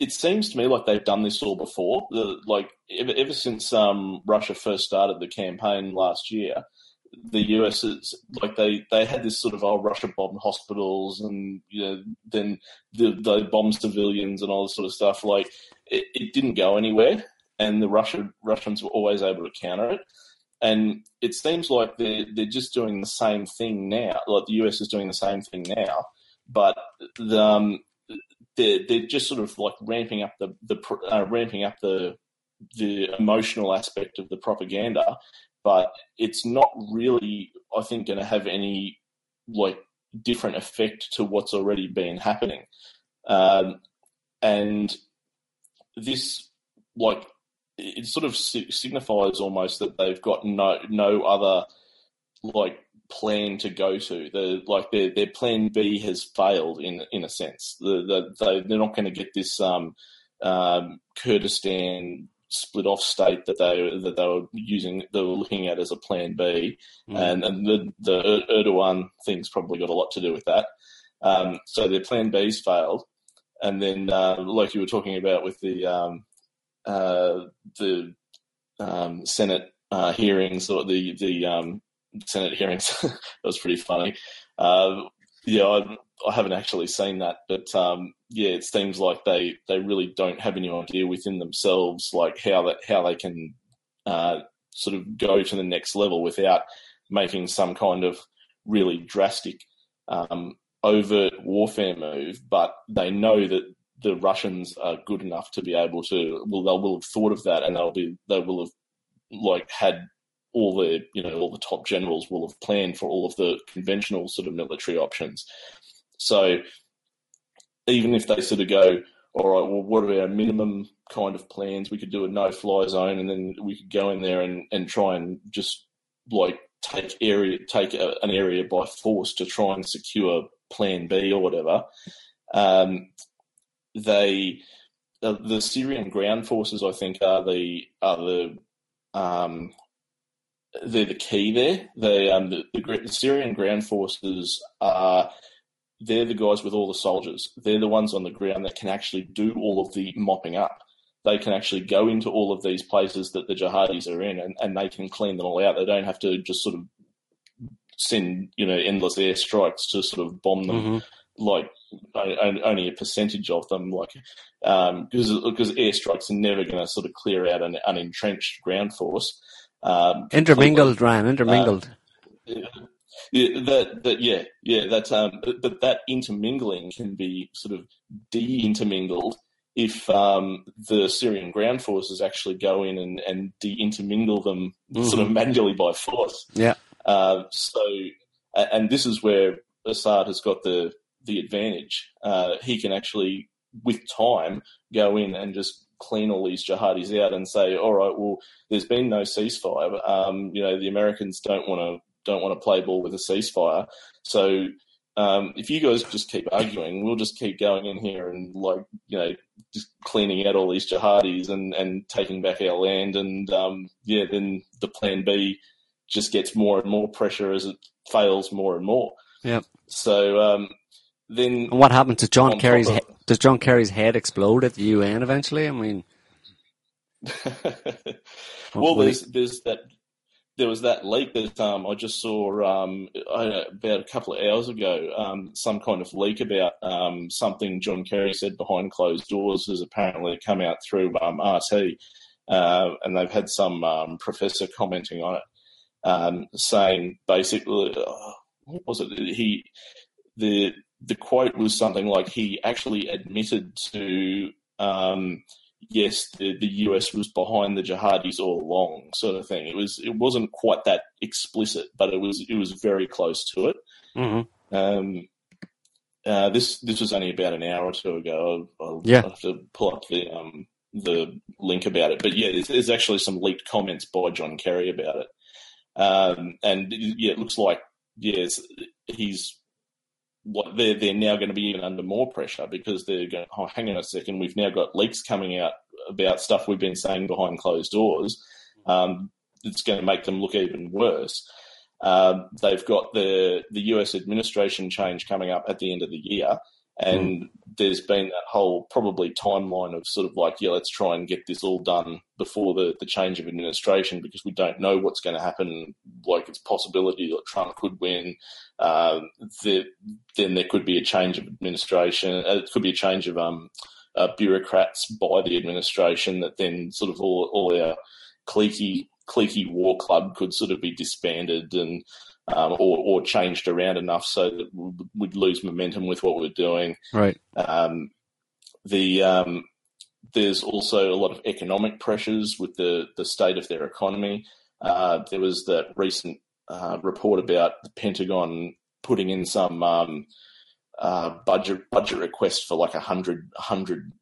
it seems to me like they've done this all before. The, like ever, ever since um, Russia first started the campaign last year, the US is like they, they had this sort of oh Russia bombed hospitals and you know then the, they bombed civilians and all this sort of stuff. Like it, it didn't go anywhere, and the Russia Russians were always able to counter it. And it seems like they're they're just doing the same thing now. Like the US is doing the same thing now, but the, um, they're they're just sort of like ramping up the the uh, ramping up the the emotional aspect of the propaganda, but it's not really, I think, going to have any like different effect to what's already been happening. Um, and this, like, it sort of signifies almost that they've got no no other like plan to go to. The like their their plan B has failed in in a sense. The, the, they they're not going to get this um, um, Kurdistan split off state that they that they were using they were looking at as a plan B, mm. and and the the Erdogan thing's probably got a lot to do with that. Um, so their plan B's failed, and then uh, like you were talking about with the um, the um, Senate uh, hearings or the the um, Senate hearings. that was pretty funny. Uh, yeah, I, I, haven't actually seen that, but um, yeah, it seems like they, they really don't have any idea within themselves like how that how they can uh, sort of go to the next level without making some kind of really drastic um, overt warfare move. But they know that the Russians are good enough to be able to. Well, they will have thought of that, and they'll be they will have like had all the you know all the top generals will have planned for all of the conventional sort of military options. So even if they sort of go, all right, well, what are our minimum kind of plans? We could do a no-fly zone, and then we could go in there and, and try and just like take area take a, an area by force to try and secure Plan B or whatever. Um, they uh, the Syrian ground forces, I think, are the are the um, they're the key there. They, um, the, the, Syrian ground forces are they're the guys with all the soldiers. They're the ones on the ground that can actually do all of the mopping up. They can actually go into all of these places that the jihadis are in, and, and they can clean them all out. They don't have to just sort of send you know endless airstrikes to sort of bomb them. Mm-hmm. Like only a percentage of them, like because um, because airstrikes are never going to sort of clear out an unentrenched ground force. Um, intermingled, Ryan, intermingled. Uh, yeah, that, that, yeah, yeah, that, um, but that intermingling can be sort of de-intermingled if um, the Syrian ground forces actually go in and, and de-intermingle them mm-hmm. sort of mm-hmm. manually by force. Yeah. Uh, so, and this is where Assad has got the the advantage. Uh, he can actually, with time, go in and just clean all these jihadis out and say, all right, well, there's been no ceasefire. Um, you know, the Americans don't want to don't want to play ball with a ceasefire. So um, if you guys just keep arguing, we'll just keep going in here and like you know just cleaning out all these jihadis and and taking back our land. And um, yeah, then the plan B just gets more and more pressure as it fails more and more. Yep. So um, then, and what happened to John Kerry's? Of, does John Kerry's head explode at the UN eventually? I mean, well, there's there's that there was that leak that um, I just saw um, about a couple of hours ago. Um, some kind of leak about um, something John Kerry said behind closed doors has apparently come out through um, RT, uh, and they've had some um, professor commenting on it, saying basically, uh, what was it? He the the quote was something like he actually admitted to um, yes the, the US was behind the jihadis all along sort of thing. It was it wasn't quite that explicit but it was it was very close to it. Mm-hmm. um, uh, this this was only about an hour or two ago. I'll, I'll yeah. have to pull up the um, the link about it. But yeah there's, there's, actually some leaked comments by John Kerry about it. Um, and yeah it looks like yes he's they're they're now going to be even under more pressure because they're going. Oh, hang on a second, we've now got leaks coming out about stuff we've been saying behind closed doors. Um, it's going to make them look even worse. Um, they've got the the US administration change coming up at the end of the year, and mm. there's been that whole probably timeline of sort of like, yeah, let's try and get this all done before the, the change of administration because we don't know what's going to happen. Like it's possibility that Trump could win. Um, the, then there could be a change of administration. Uh, it could be a change of um, uh, bureaucrats by the administration that then sort of all, all our cliquey cliquey war club could sort of be disbanded and um, or, or, changed around enough so that we'd lose momentum with what we're doing. Right. Um, the um, there's also a lot of economic pressures with the the state of their economy. Uh, there was that recent uh, report about the Pentagon putting in some um, uh, budget budget request for like a hundred hundred.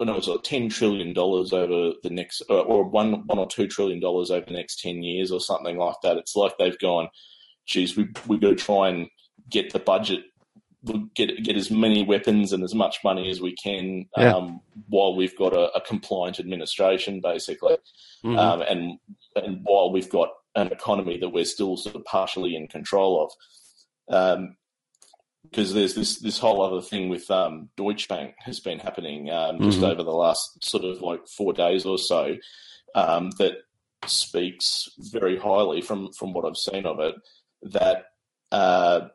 No, it was like ten trillion dollars over the next, or one one or two trillion dollars over the next ten years, or something like that. It's like they've gone geez, we we've got to try and get the budget, get get as many weapons and as much money as we can yeah. um, while we've got a, a compliant administration, basically, mm-hmm. um, and and while we've got an economy that we're still sort of partially in control of. Um, because there's this this whole other thing with um, Deutsche Bank has been happening um, just mm-hmm. over the last sort of like four days or so um, that speaks very highly from from what I've seen of it that uh,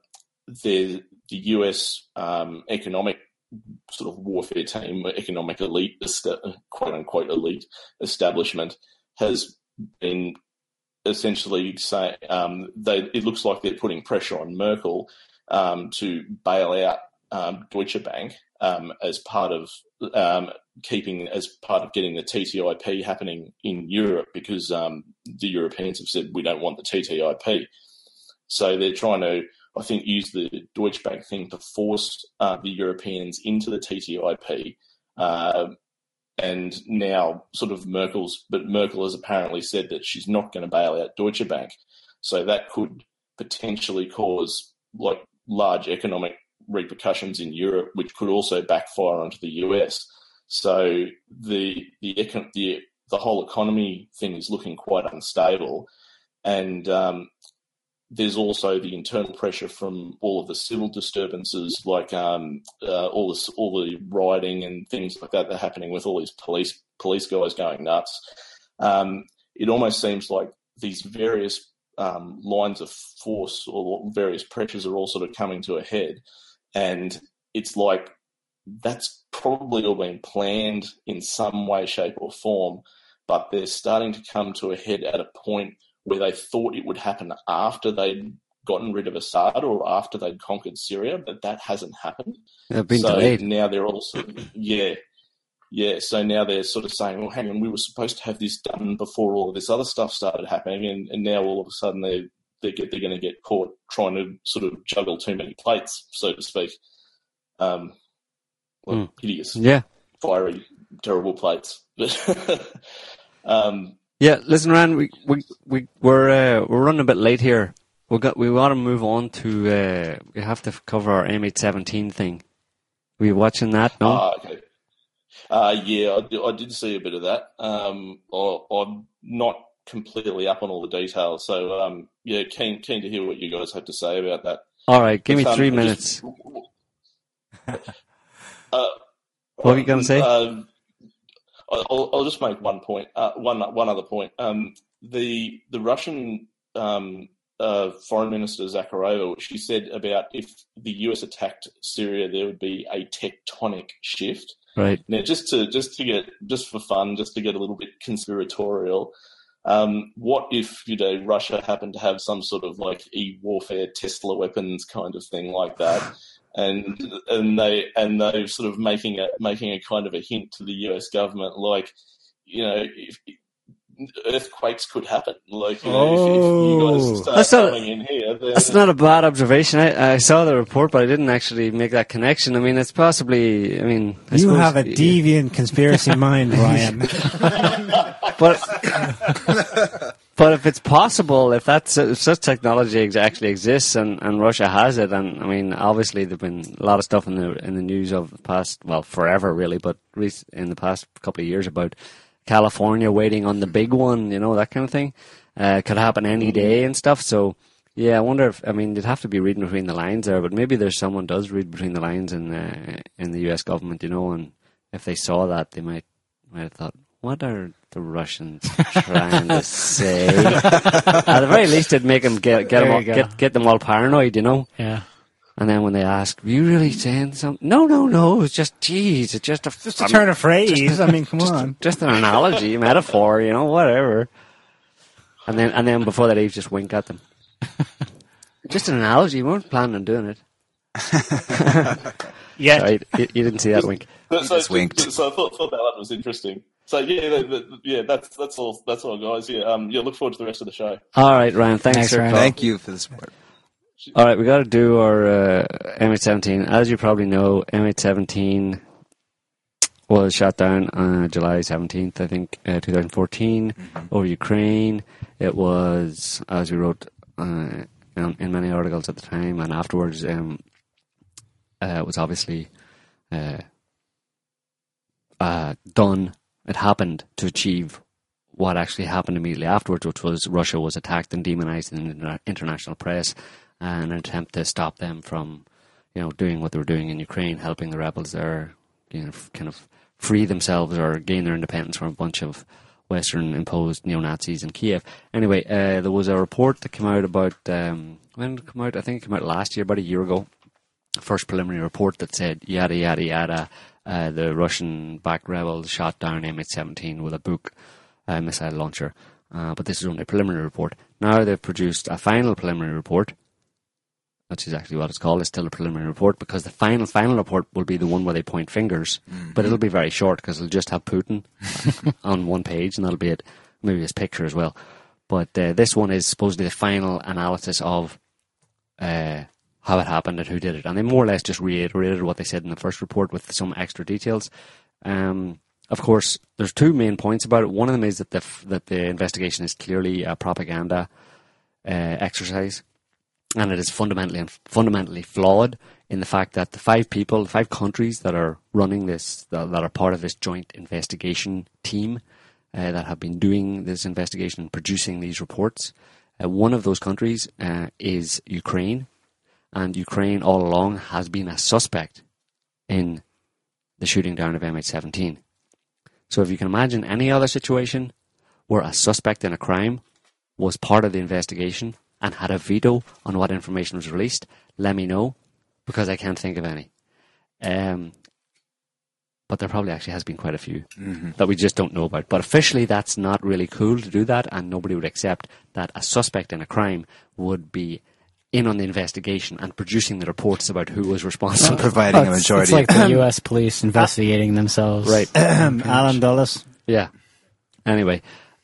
the the US um, economic sort of warfare team, economic elite, quote unquote elite establishment, has been essentially say um, they, it looks like they're putting pressure on Merkel um, to bail out um, Deutsche Bank um, as part of um, keeping as part of getting the TTIP happening in Europe because um, the Europeans have said we don't want the TTIP. So they're trying to, I think, use the Deutsche Bank thing to force uh, the Europeans into the TTIP. Uh, and now, sort of Merkel's, but Merkel has apparently said that she's not going to bail out Deutsche Bank. So that could potentially cause like large economic repercussions in Europe, which could also backfire onto the US. So the the the the whole economy thing is looking quite unstable, and um, there's also the internal pressure from all of the civil disturbances, like um, uh, all this, all the rioting and things like that that are happening with all these police police guys going nuts. Um, it almost seems like these various um, lines of force or various pressures are all sort of coming to a head, and it's like that's probably all been planned in some way, shape, or form, but they're starting to come to a head at a point where they thought it would happen after they'd gotten rid of Assad or after they'd conquered Syria, but that hasn't happened. They've been so delayed. now they're also, yeah, yeah. So now they're sort of saying, well, hang on, we were supposed to have this done before all of this other stuff started happening, and, and now all of a sudden they they get they're going to get caught trying to sort of juggle too many plates, so to speak. Um, well, mm. hideous, yeah, fiery, terrible plates, but. um, yeah, listen, Rand, we we we we're uh, we're running a bit late here. We got we want to move on to uh, we have to cover our MH17 thing. Were you watching that? No. Ah, okay. Uh, yeah, I, I, did see a bit of that. Um, I, am not completely up on all the details, so um, yeah, keen keen to hear what you guys have to say about that. All right, give me um, three minutes. Just, uh, what are you going to say? I'll, I'll just make one point. Uh, one one other point. Um, the the Russian um, uh, Foreign Minister Zakharova, she said about if the US attacked Syria, there would be a tectonic shift. Right. Now, just to just to get just for fun, just to get a little bit conspiratorial. Um, what if you know Russia happened to have some sort of like e-warfare Tesla weapons kind of thing like that? And and they and they're sort of making a making a kind of a hint to the U.S. government, like you know, if, earthquakes could happen. Like you know, oh, if, if, you guys oh. start that's coming not, in here, then... that's not a bad observation. I, I, saw the report, but I didn't actually make that connection. I mean, it's possibly. I mean, I you suppose, have a deviant conspiracy mind, Ryan. but But if it's possible, if that's if such technology actually exists and, and Russia has it, and I mean, obviously there've been a lot of stuff in the in the news of the past, well, forever really, but in the past couple of years about California waiting on the big one, you know, that kind of thing. Uh, could happen any day and stuff. So, yeah, I wonder if I mean you'd have to be reading between the lines there, but maybe there's someone does read between the lines in the in the U.S. government, you know, and if they saw that, they might might have thought, what are the Russians trying to say? At the very least, it'd make them get get them all, get get them all paranoid, you know. Yeah. And then when they ask, "Are you really saying something?" No, no, no. It's just, geez, it's just a Just a turn of phrase. I mean, come on. just an analogy, metaphor, you know, whatever. And then, and then before they leave, just wink at them. just an analogy. We weren't planning on doing it. Yeah. Right? You, you didn't see that wink. So, so, just winked. so I thought, thought that one was interesting. So yeah, that, that- yeah, that's that's all. That's all, guys. Yeah, um, yeah. Look forward to the rest of the show. All right, Ryan. Thanks, Thanks, Ryan. Thank you for the support. All right, we got to do our uh, MH17. As you probably know, MH17 was shot down on July 17th, I think, uh, 2014, over Ukraine. It was, as we wrote uh, in, in many articles at the time and afterwards, um, uh, it was obviously uh, uh, done. It happened to achieve what actually happened immediately afterwards, which was Russia was attacked and demonized in the international press, and an attempt to stop them from, you know, doing what they were doing in Ukraine, helping the rebels there, you know, kind of free themselves or gain their independence from a bunch of Western imposed neo Nazis in Kiev. Anyway, uh, there was a report that came out about um, when it come out? I think it came out last year, about a year ago. First preliminary report that said yada yada yada. Uh, the Russian-backed rebels shot down MH17 with a Buk uh, missile launcher. Uh, but this is only a preliminary report. Now they've produced a final preliminary report. That's exactly what it's called. It's still a preliminary report because the final final report will be the one where they point fingers, but it'll be very short because it'll just have Putin on one page, and that'll be it. Maybe his picture as well. But uh, this one is supposedly the final analysis of uh, how it happened and who did it, and they more or less just reiterated what they said in the first report with some extra details. Um, of course, there's two main points about it. One of them is that the that the investigation is clearly a propaganda uh, exercise, and it is fundamentally fundamentally flawed in the fact that the five people, the five countries that are running this, that, that are part of this joint investigation team, uh, that have been doing this investigation and producing these reports, uh, one of those countries uh, is Ukraine, and Ukraine all along has been a suspect in the shooting down of MH17. So if you can imagine any other situation where a suspect in a crime was part of the investigation and had a veto on what information was released, let me know because I can't think of any. Um, but there probably actually has been quite a few that we just don't know about. But officially, that's not really cool to do that, and nobody would accept that a suspect in a crime would be in on the investigation and producing the reports about who was responsible. Providing a majority. it's like the U.S. police investigating themselves. right. Allen Dulles. Yeah. Anyway,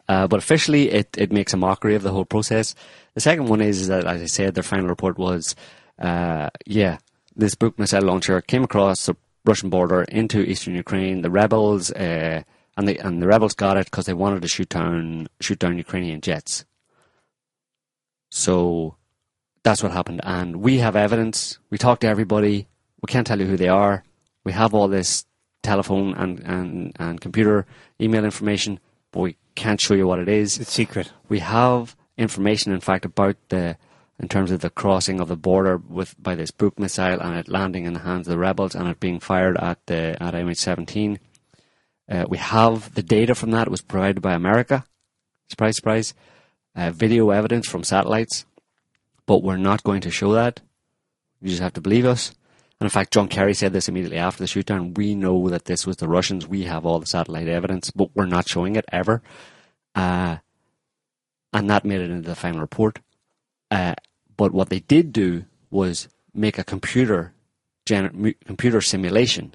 uh, but officially, it, it makes a mockery of the whole process. The second one is, that, as I said, their final report was, uh, yeah, this Buk missile launcher came across the Russian border into eastern Ukraine. The rebels, uh, and the and the rebels got it because they wanted to shoot down shoot down Ukrainian jets. So that's what happened, and we have evidence. We talked to everybody. We can't tell you who they are. We have all this telephone and, and, and computer email information, but we can't show you what it is. It's secret. We have information, in fact, about the in terms of the crossing of the border with by this Buk missile and it landing in the hands of the rebels and it being fired at the at MH17. Uh, we have the data from that. It was provided by America. Surprise, surprise. Uh, video evidence from satellites, but we're not going to show that. You just have to believe us. And in fact, John Kerry said this immediately after the shootdown. We know that this was the Russians. We have all the satellite evidence, but we're not showing it ever. Uh, and that made it into the final report. Uh, but what they did do was make a computer gener- computer simulation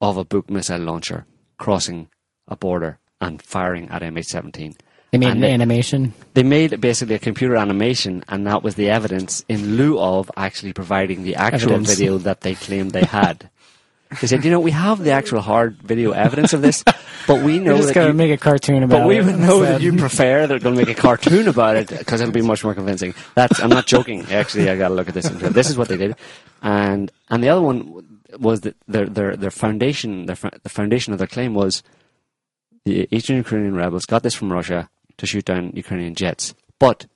of a Buk missile launcher crossing a border and firing at MH17. They made an they- animation. They made basically a computer animation, and that was the evidence in lieu of actually providing the actual Evidence. video that they claimed they had. They said, you know, we have the actual hard video evidence of this, but we know We're just that gonna you, make a cartoon about but we it. would know that you prefer they're going to make a cartoon about it because it'll be much more convincing. That's I'm not joking. Actually, I got to look at this. This is what they did, and and the other one was that their their their foundation their the foundation of their claim was the Eastern Ukrainian rebels got this from Russia to shoot down Ukrainian jets, but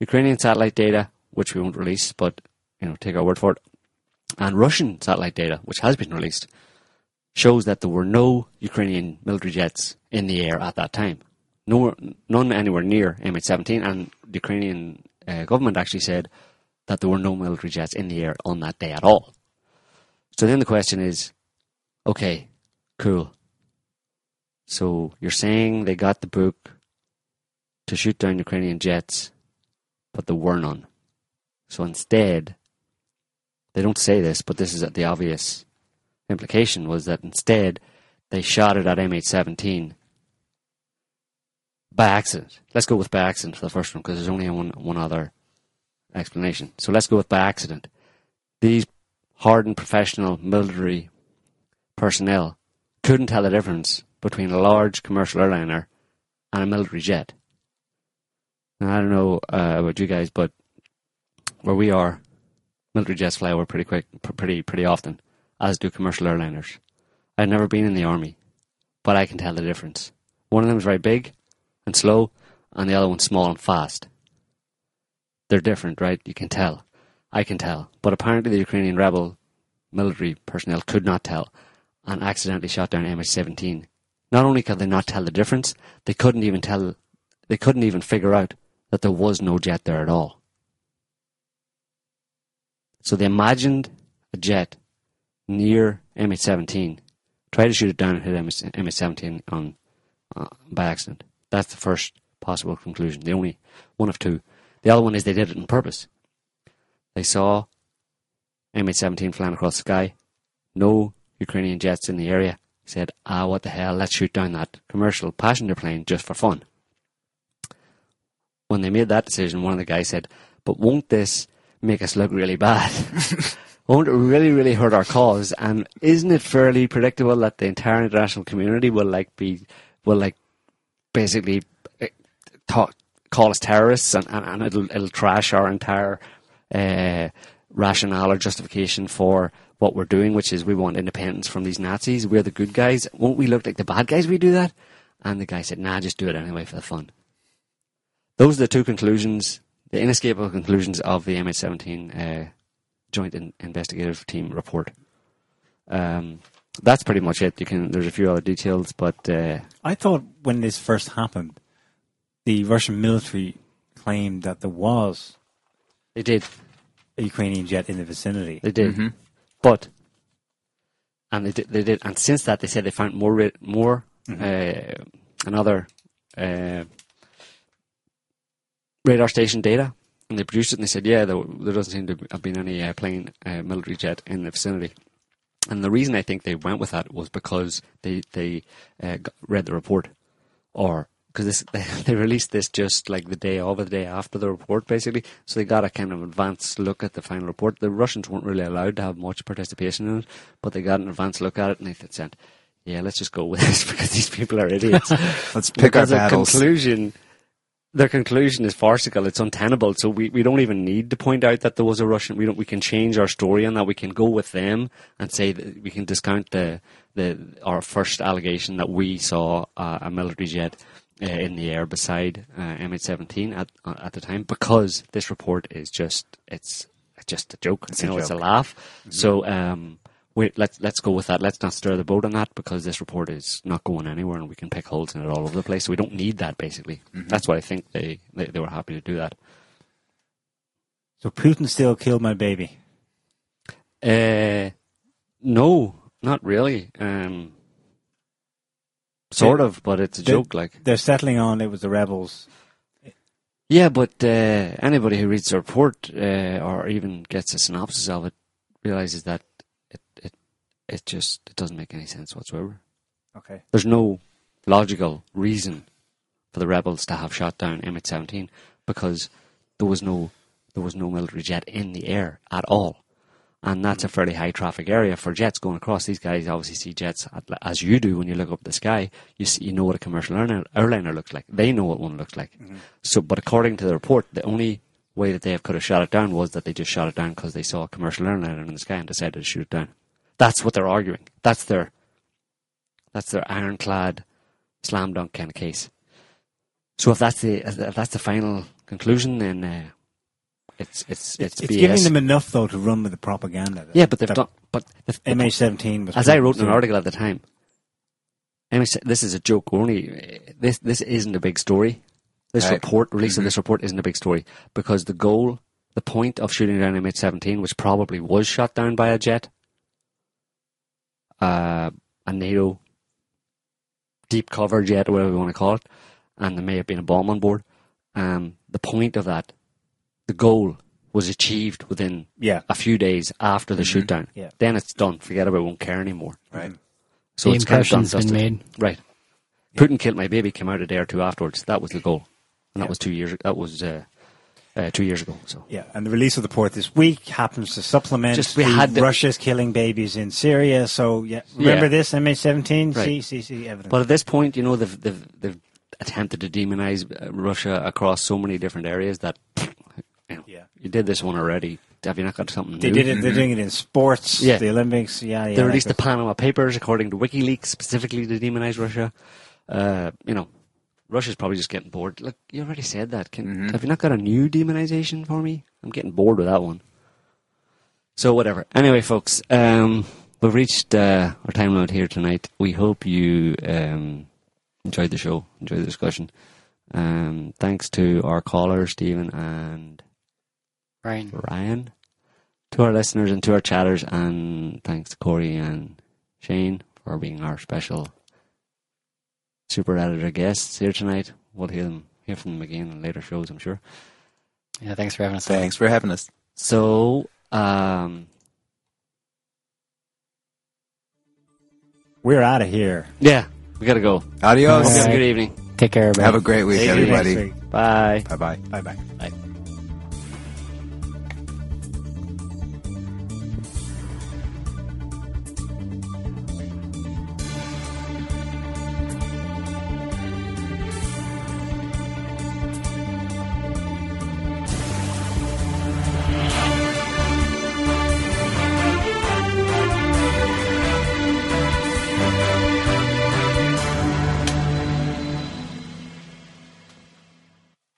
Ukrainian satellite data, which we won't release, but you know take our word for it, and Russian satellite data, which has been released, shows that there were no Ukrainian military jets in the air at that time. No, none anywhere near MH17, and the Ukrainian uh, government actually said that there were no military jets in the air on that day at all. So then the question is, okay, cool. So you're saying they got the Buk to shoot down Ukrainian jets, but there were none. So instead, they don't say this, but this is the obvious implication was that instead they shot it at MH17 by accident. Let's go with by accident for the first one because there's only one one other explanation. So let's go with by accident. These hardened professional military personnel couldn't tell the difference between a large commercial airliner and a military jet. Now, I don't know uh, about you guys, but where we are, military jets fly over pretty quick, pretty pretty often, as do commercial airliners. I've never been in the army, but I can tell the difference. One of them is very big and slow, and the other one's small and fast. They're different, right? You can tell. I can tell. But apparently, the Ukrainian rebel military personnel could not tell and accidentally shot down MH17. Not only could they not tell the difference, they couldn't even tell, they couldn't even figure out that there was no jet there at all. So they imagined a jet near MH17, tried to shoot it down and hit MH, MH17 on uh, by accident. That's the first possible conclusion. The only one of two. The other one is they did it on purpose. They saw MH17 flying across the sky, no Ukrainian jets in the area. Said, ah, what the hell? Let's shoot down that commercial passenger plane just for fun. When they made that decision, one of the guys said, "But won't this make us look really bad?" won't it really, really hurt our cause? And isn't it fairly predictable that the entire international community will like be, will like basically eh, talk, call us terrorists and, and, and it'll, it'll trash our entire uh, rationale or justification for what we're doing, which is we want independence from these Nazis. We're the good guys. Won't we look like the bad guys? We do that. And the guy said, "Nah, just do it anyway for the fun." Those are the two conclusions, the inescapable conclusions of the MH17 uh, Joint in- Investigative Team report. Um, that's pretty much it. You can. There's a few other details, but uh, I thought when this first happened, the Russian military claimed that there was they did. a Ukrainian jet in the vicinity. They did. But and they did, they did, and since that they said they found more more uh, another uh, radar station data, and they produced it, and they said, yeah, there, there doesn't seem to have been any uh, plane uh, military jet in the vicinity. And the reason I think they went with that was because they they uh, read the report, or because they, they released this just like the day of, or the day after the report, basically. So they got a kind of advanced look at the final report. The Russians weren't really allowed to have much participation in it, but they got an advanced look at it, and they said, "Yeah, let's just go with this because these people are idiots." Let's pick our because their battles. conclusion their conclusion is farcical it's untenable so we, we don't even need to point out that there was a russian we don't we can change our story on that we can go with them and say that we can discount the the our first allegation that we saw uh, a military jet uh, in the air beside uh, MH17 at uh, at the time because this report is just it's just a joke It's you a know it's a joke. laugh so um Wait, let's let's go with that. Let's not stir the boat on that because this report is not going anywhere, and we can pick holes in it all over the place. So we don't need that. Basically, that's why I think they, they they were happy to do that. So Putin still killed my baby. Uh, no, not really. Um, sort of, but it's a They- joke. Like, They're settling on it was the rebels. yeah, but uh, anybody who reads the report uh, or even gets a synopsis of it realizes that it it it just it doesn't make any sense whatsoever. Okay. There's no logical reason for the rebels to have shot down MH17 because there was no there was no military jet in the air at all. And that's a fairly high traffic area for jets going across. These guys obviously see jets at- as you do when you look up the sky. You see, you know what a commercial airliner, looks like. They know what one looks like. So, but according to the report, the only way that they could have shot it down was that they just shot it down because they saw a commercial airliner in the sky and decided to shoot it down. That's what they're arguing. That's their that's their ironclad slam dunk kind of case. So if that's the if that's the final conclusion, then uh, it's it's it's, It's BS. giving them enough though to run with the propaganda. yeah, but they've that done. But the, the MH17 was. as I wrote in an article at the time, MH, this is a joke. Only this this isn't a big story. This Right. report, release of this report, isn't a big story because the goal, the point of shooting down MH17, which probably was shot down by a jet, uh, a NATO deep cover jet, or whatever you want to call it, and there may have been a bomb on board. Um, the point of that, the goal, was achieved within Yeah. a few days after the shoot down. Yeah. Then it's done. Forget about it. Won't care anymore. Right. So the it's kind of done. been made. Right. Putin killed my baby. Came out a day or two afterwards. That was the goal, and that was two years. That was uh, uh, two years ago. So Yeah, and the release of the port this week happens to supplement Just we the had the- Russia's killing babies in Syria. So yeah, remember Yeah. this MH17? Right. See, see, see evidence. But at this point, you know, they've they've, they've attempted to demonize uh, Russia across so many different areas that you know, Yeah. you did this one already. Have you not got something they new? did it. They're doing it in sports, Yeah. the Olympics. Yeah, yeah. they released the Panama Papers, according to WikiLeaks, specifically to demonize Russia. Uh, you know, Russia's probably just getting bored. Look, you already said that. Can, Have you not got a new demonization for me? I'm getting bored with that one. So whatever. Anyway, folks, um, we've reached uh, our time limit here tonight. We hope you um, enjoyed the show, enjoyed the discussion. Um, thanks to our caller Stephen and Ryan. Ryan, to our listeners and to our chatters, and thanks to Corey and Shane for being our special super editor guests here tonight. We'll hear them hear from them again in later shows, I'm sure. Yeah, thanks for having us. Thanks for having us. So, um, We're out of here. yeah, we gotta go. Adios. Hope you have a good evening. Take care, everybody. Have a great week, See you next everybody. week. Bye. Bye bye. Bye bye. Bye.